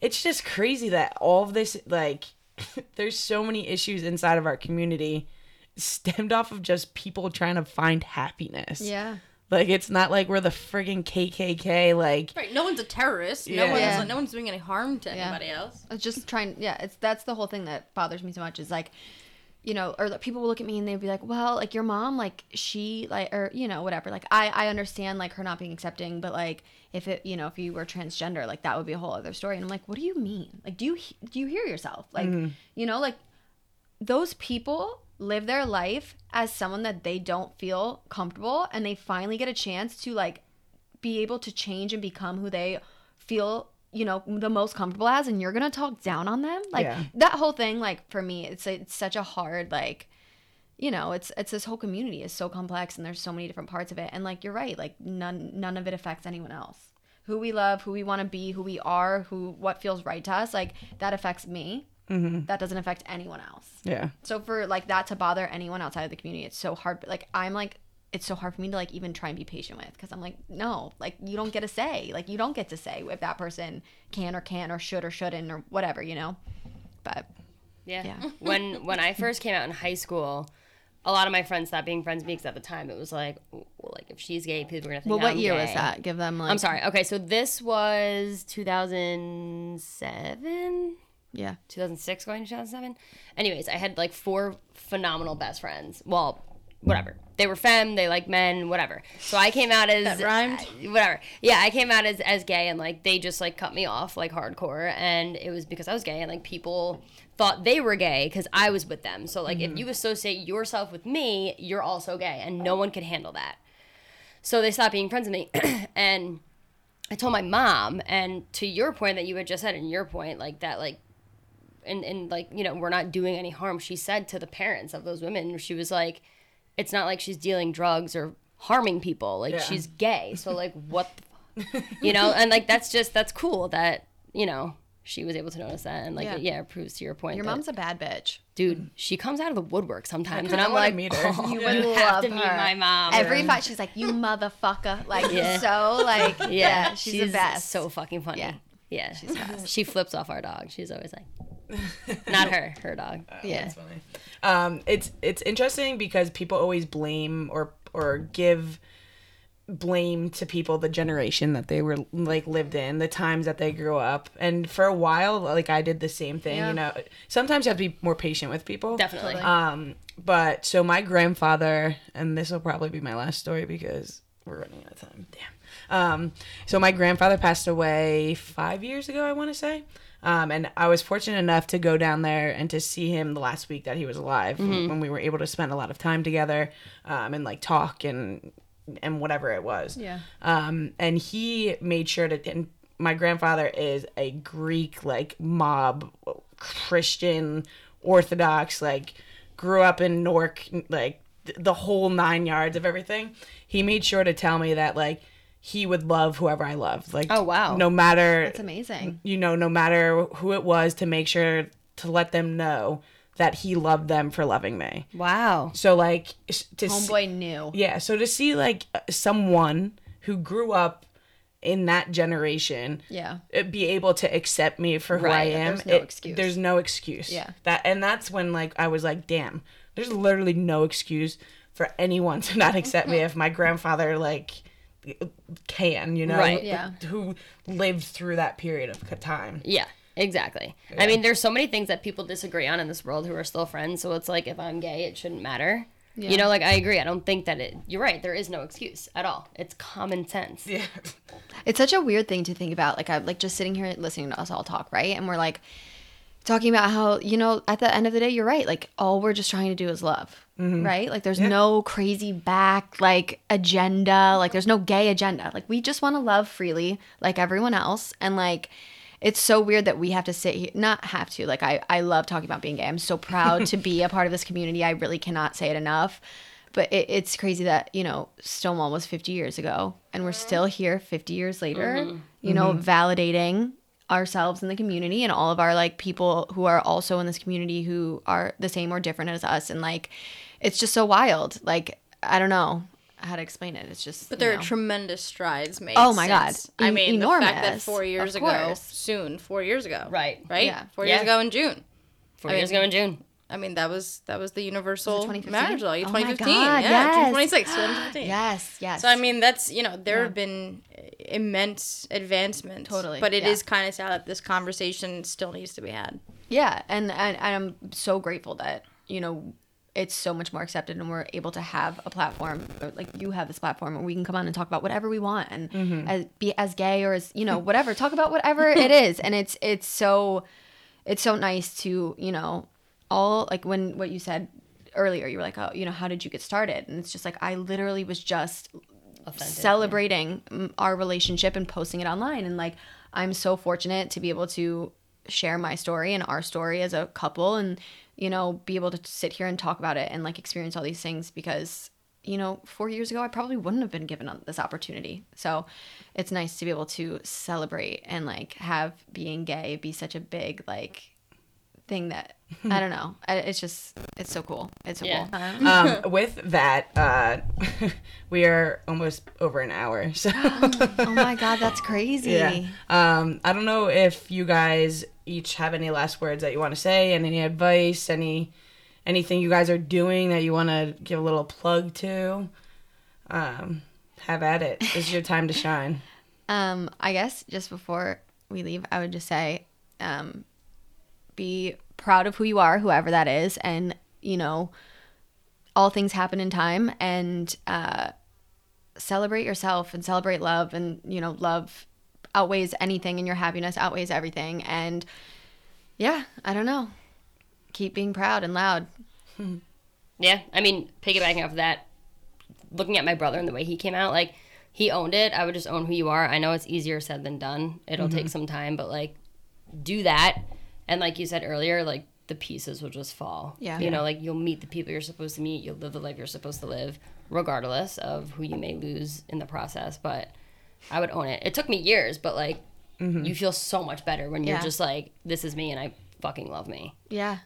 It's just crazy that all of this like there's so many issues inside of our community stemmed off of just people trying to find happiness. Yeah. Like it's not like we're the friggin' KKK. Like right. No one's a terrorist. Yeah. No one's Yeah. no one's doing any harm to Yeah. anybody else. It's just trying yeah, it's that's the whole thing that bothers me so much is like you know, or people will look at me and they'd be like, "Well, like your mom, like she, like, or you know, whatever. Like, I, I understand like her not being accepting, but like, if it, you know, if you were transgender, like that would be a whole other story." And I'm like, "What do you mean? Like, do you do you hear yourself? Like, mm. you know, like those people live their life as someone that they don't feel comfortable, and they finally get a chance to like be able to change and become who they feel you know the most comfortable as and you're gonna talk down on them? Like Yeah. that whole thing like for me it's it's such a hard like you know it's it's this whole community is so complex and there's so many different parts of it. And like you're right like none none of it affects anyone else. Who we love who we want to be who we are who what feels right to us like that affects me. Mm-hmm. That doesn't affect anyone else. Yeah. so for like that to bother anyone outside of the community it's so hard. Like i'm like it's so hard for me to like even try and be patient with because i'm like no like you don't get a say like you don't get to say if that person can or can't or should or shouldn't or whatever you know but Yeah. Yeah. when when I first came out in high school, a lot of my friends stopped being friends with me because at the time it was like, well, like if she's gay, people are gonna think. well what I'm year was that give them like I'm sorry. Okay, so this was 2007. yeah 2006 going to 2007 anyways i had like four phenomenal best friends well whatever. They were femme they like men whatever. So i came out as That rhymed. whatever. Yeah i came out as as gay and like they just like cut me off like hardcore. And it was because i was gay and like people thought they were gay because i was with them. So like if mm-hmm. you associate yourself with me you're also gay and no one could handle that. So they stopped being friends with me. And I told my mom, and to your point that you had just said, and your point, like that, like, and and like you know, we're not doing any harm. She said to the parents of those women, she was like, it's not like she's dealing drugs or harming people. Like Yeah. she's gay. So like, what, the you know, and like that's just that's cool that you know she was able to notice that, and like Yeah. yeah, it proves to your point. your mom's a bad bitch dude. She comes out of the woodwork sometimes, and I'm like, meet her. oh, You you would have love to meet her. my mom. every fight she's like you motherfucker like Yeah. so like yeah, yeah, she's, the best So fucking funny. Yeah. Yeah. She's best. She flips off our dog. She's always like, not her, her dog. yeah That's funny. Um, it's it's interesting because people always blame or or give blame to people the generation that they were like lived in the times that they grew up and for a while like i did the same thing Yeah. you know sometimes you have to be more patient with people Definitely. um but so my grandfather and this will probably be my last story because we're running out of time damn um so my grandfather passed away five years ago i want to say um, and I was fortunate enough to go down there and to see him the last week that he was alive when we were able to spend a lot of time together um, and like talk and and whatever it was. Yeah. um, and he made sure to and my grandfather is a greek like mob christian orthodox like grew up in newark like th- the whole nine yards of everything. He made sure to tell me that like he would love whoever i loved like Oh, wow. no matter that's amazing you know no matter who it was to make sure to let them know that he loved them for loving me Wow. so like to see- homeboy knew yeah, so to see like someone who grew up in that generation yeah uh, be able to accept me for who I am, there's no it- excuse. There's no excuse. Yeah. That and that's when like I was like, damn, there's literally no excuse for anyone to not accept me if my grandfather like can, you know, Right. Yeah. who lived through that period of time. Yeah, exactly. I mean, there's so many things that people disagree on in this world who are still friends. So it's like, if I'm gay, it shouldn't matter. Yeah. You know, like I agree. I don't think that it. You're right. There is no excuse at all. It's common sense. Yeah. It's such a weird thing to think about. Like I'm like just sitting here listening to us all talk, right? And we're like talking about how, you know, at the end of the day, you're right. Like all we're just trying to do is love. Mm-hmm. Right? Like there's no crazy back like agenda. Like there's no gay agenda. Like we just want to love freely like everyone else. And like it's so weird that we have to sit here not have to. Like I, I love talking about being gay. I'm so proud to be a part of this community. I really cannot say it enough but it, it's crazy that you know stonewall was 50 years ago and we're mm-hmm. still here 50 years later mm-hmm. you know validating ourselves in the community and all of our like people who are also in this community who are the same or different as us and like it's just so wild like i don't know how to explain it it's just But you there know. are tremendous strides made. Oh my God. since- I En- mean, the fact that four years ago, soon, four years ago, Right. Right. Yeah. Four years ago in June. Four I years mean- ago in June. I mean, that was that was the universal 2015? marriage law. Oh my God, yeah, yes. June 26, 2015. yes yes So I mean, that's you know there Yeah. have been immense advancements. Totally, But it is yeah. kind of sad that this conversation still needs to be had. Yeah, and, and and I'm so grateful that you know it's so much more accepted, and we're able to have a platform or, like you have this platform where we can come on and talk about whatever we want, and Mm-hmm. as be as gay or as you know whatever, talk about whatever it is, and it's it's so it's so nice to you know all like when what you said earlier, you were like, oh, you know, how did you get started? And it's just like I literally was just yeah. celebrating mm, our relationship and posting it online and like i'm so fortunate to be able to share my story and our story as a couple and you know be able to sit here and talk about it and like experience all these things because you know 4 years ago I probably wouldn't have been given this opportunity so it's nice to be able to celebrate and like have being gay be such a big like thing that I don't know it's just it's so cool it's so Yeah. cool um, with that, uh, we are almost over an hour. So oh my god that's crazy yeah. Um, I don't know if you guys each have any last words that you want to say, and any advice, any anything you guys are doing that you want to give a little plug to. Um, have at it. This is your time to shine. Um, I guess just before we leave, I would just say, um, be proud of who you are, whoever that is, and you know, all things happen in time, and uh, celebrate yourself and celebrate love, and you know, love outweighs anything, and your happiness outweighs everything, and yeah, I don't know, keep being proud and loud. Yeah, I mean, piggybacking off of that, looking at my brother and the way he came out, like he owned it. I would just own who you are. I know it's easier said than done. It'll take some time, but like do that. And like you said earlier, like the pieces will just fall. Yeah. You know, like you'll meet the people you're supposed to meet. You'll live the life you're supposed to live, regardless of who you may lose in the process. But I would own it. It took me years, but like you feel so much better when you're Yeah. just like, this is me and I fucking love me. Yeah.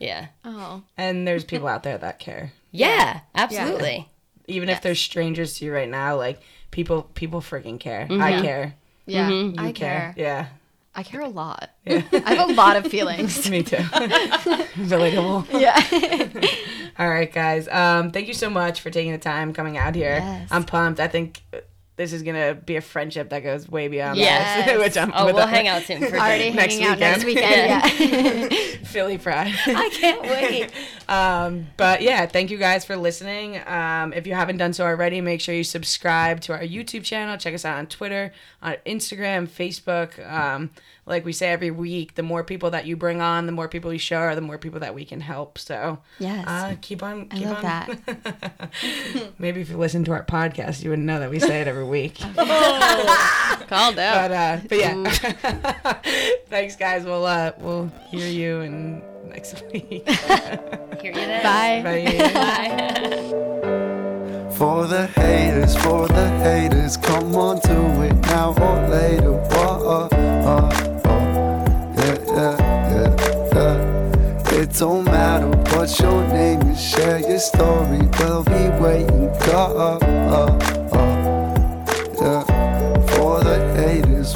Yeah. Oh. And there's people out there that care. Yeah, absolutely. Even if they're strangers to you right now, like people people freaking care. Mm-hmm. I care. Yeah. Mm-hmm. I You care. Yeah. I care a lot. Yeah. I have a lot of feelings. Me too. Relatable. yeah. All right, guys. Um, thank you so much for taking the time coming out here. Yes. I'm pumped. I think this is gonna be a friendship that goes way beyond Yes. this, which I'm Oh, with we'll the hang out soon for Already. Next hanging out next weekend. weekend. Yeah. Philly Pride. I can't wait. um, but yeah, thank you guys for listening. Um, if you haven't done so already, make sure you subscribe to our YouTube channel. Check us out on Twitter, on Instagram, Facebook. Um, like we say every week, the more people that you bring on, the more people you show, the more people that we can help. So Yes. uh, keep on. I Keep love on. that. Maybe if you listen to our podcast, you wouldn't know that we say it every week. Called out. but uh, but yeah, thanks guys. We'll uh, we'll hear you in next week. Hear you there. Bye. Bye. Bye. For the haters, for the haters, come on, do it now or later. Whoa, uh, uh, uh. Yeah, yeah, yeah, yeah. It don't matter what your name is, share your story. We'll be waiting. Go, uh, uh, uh. Yeah. For the haters,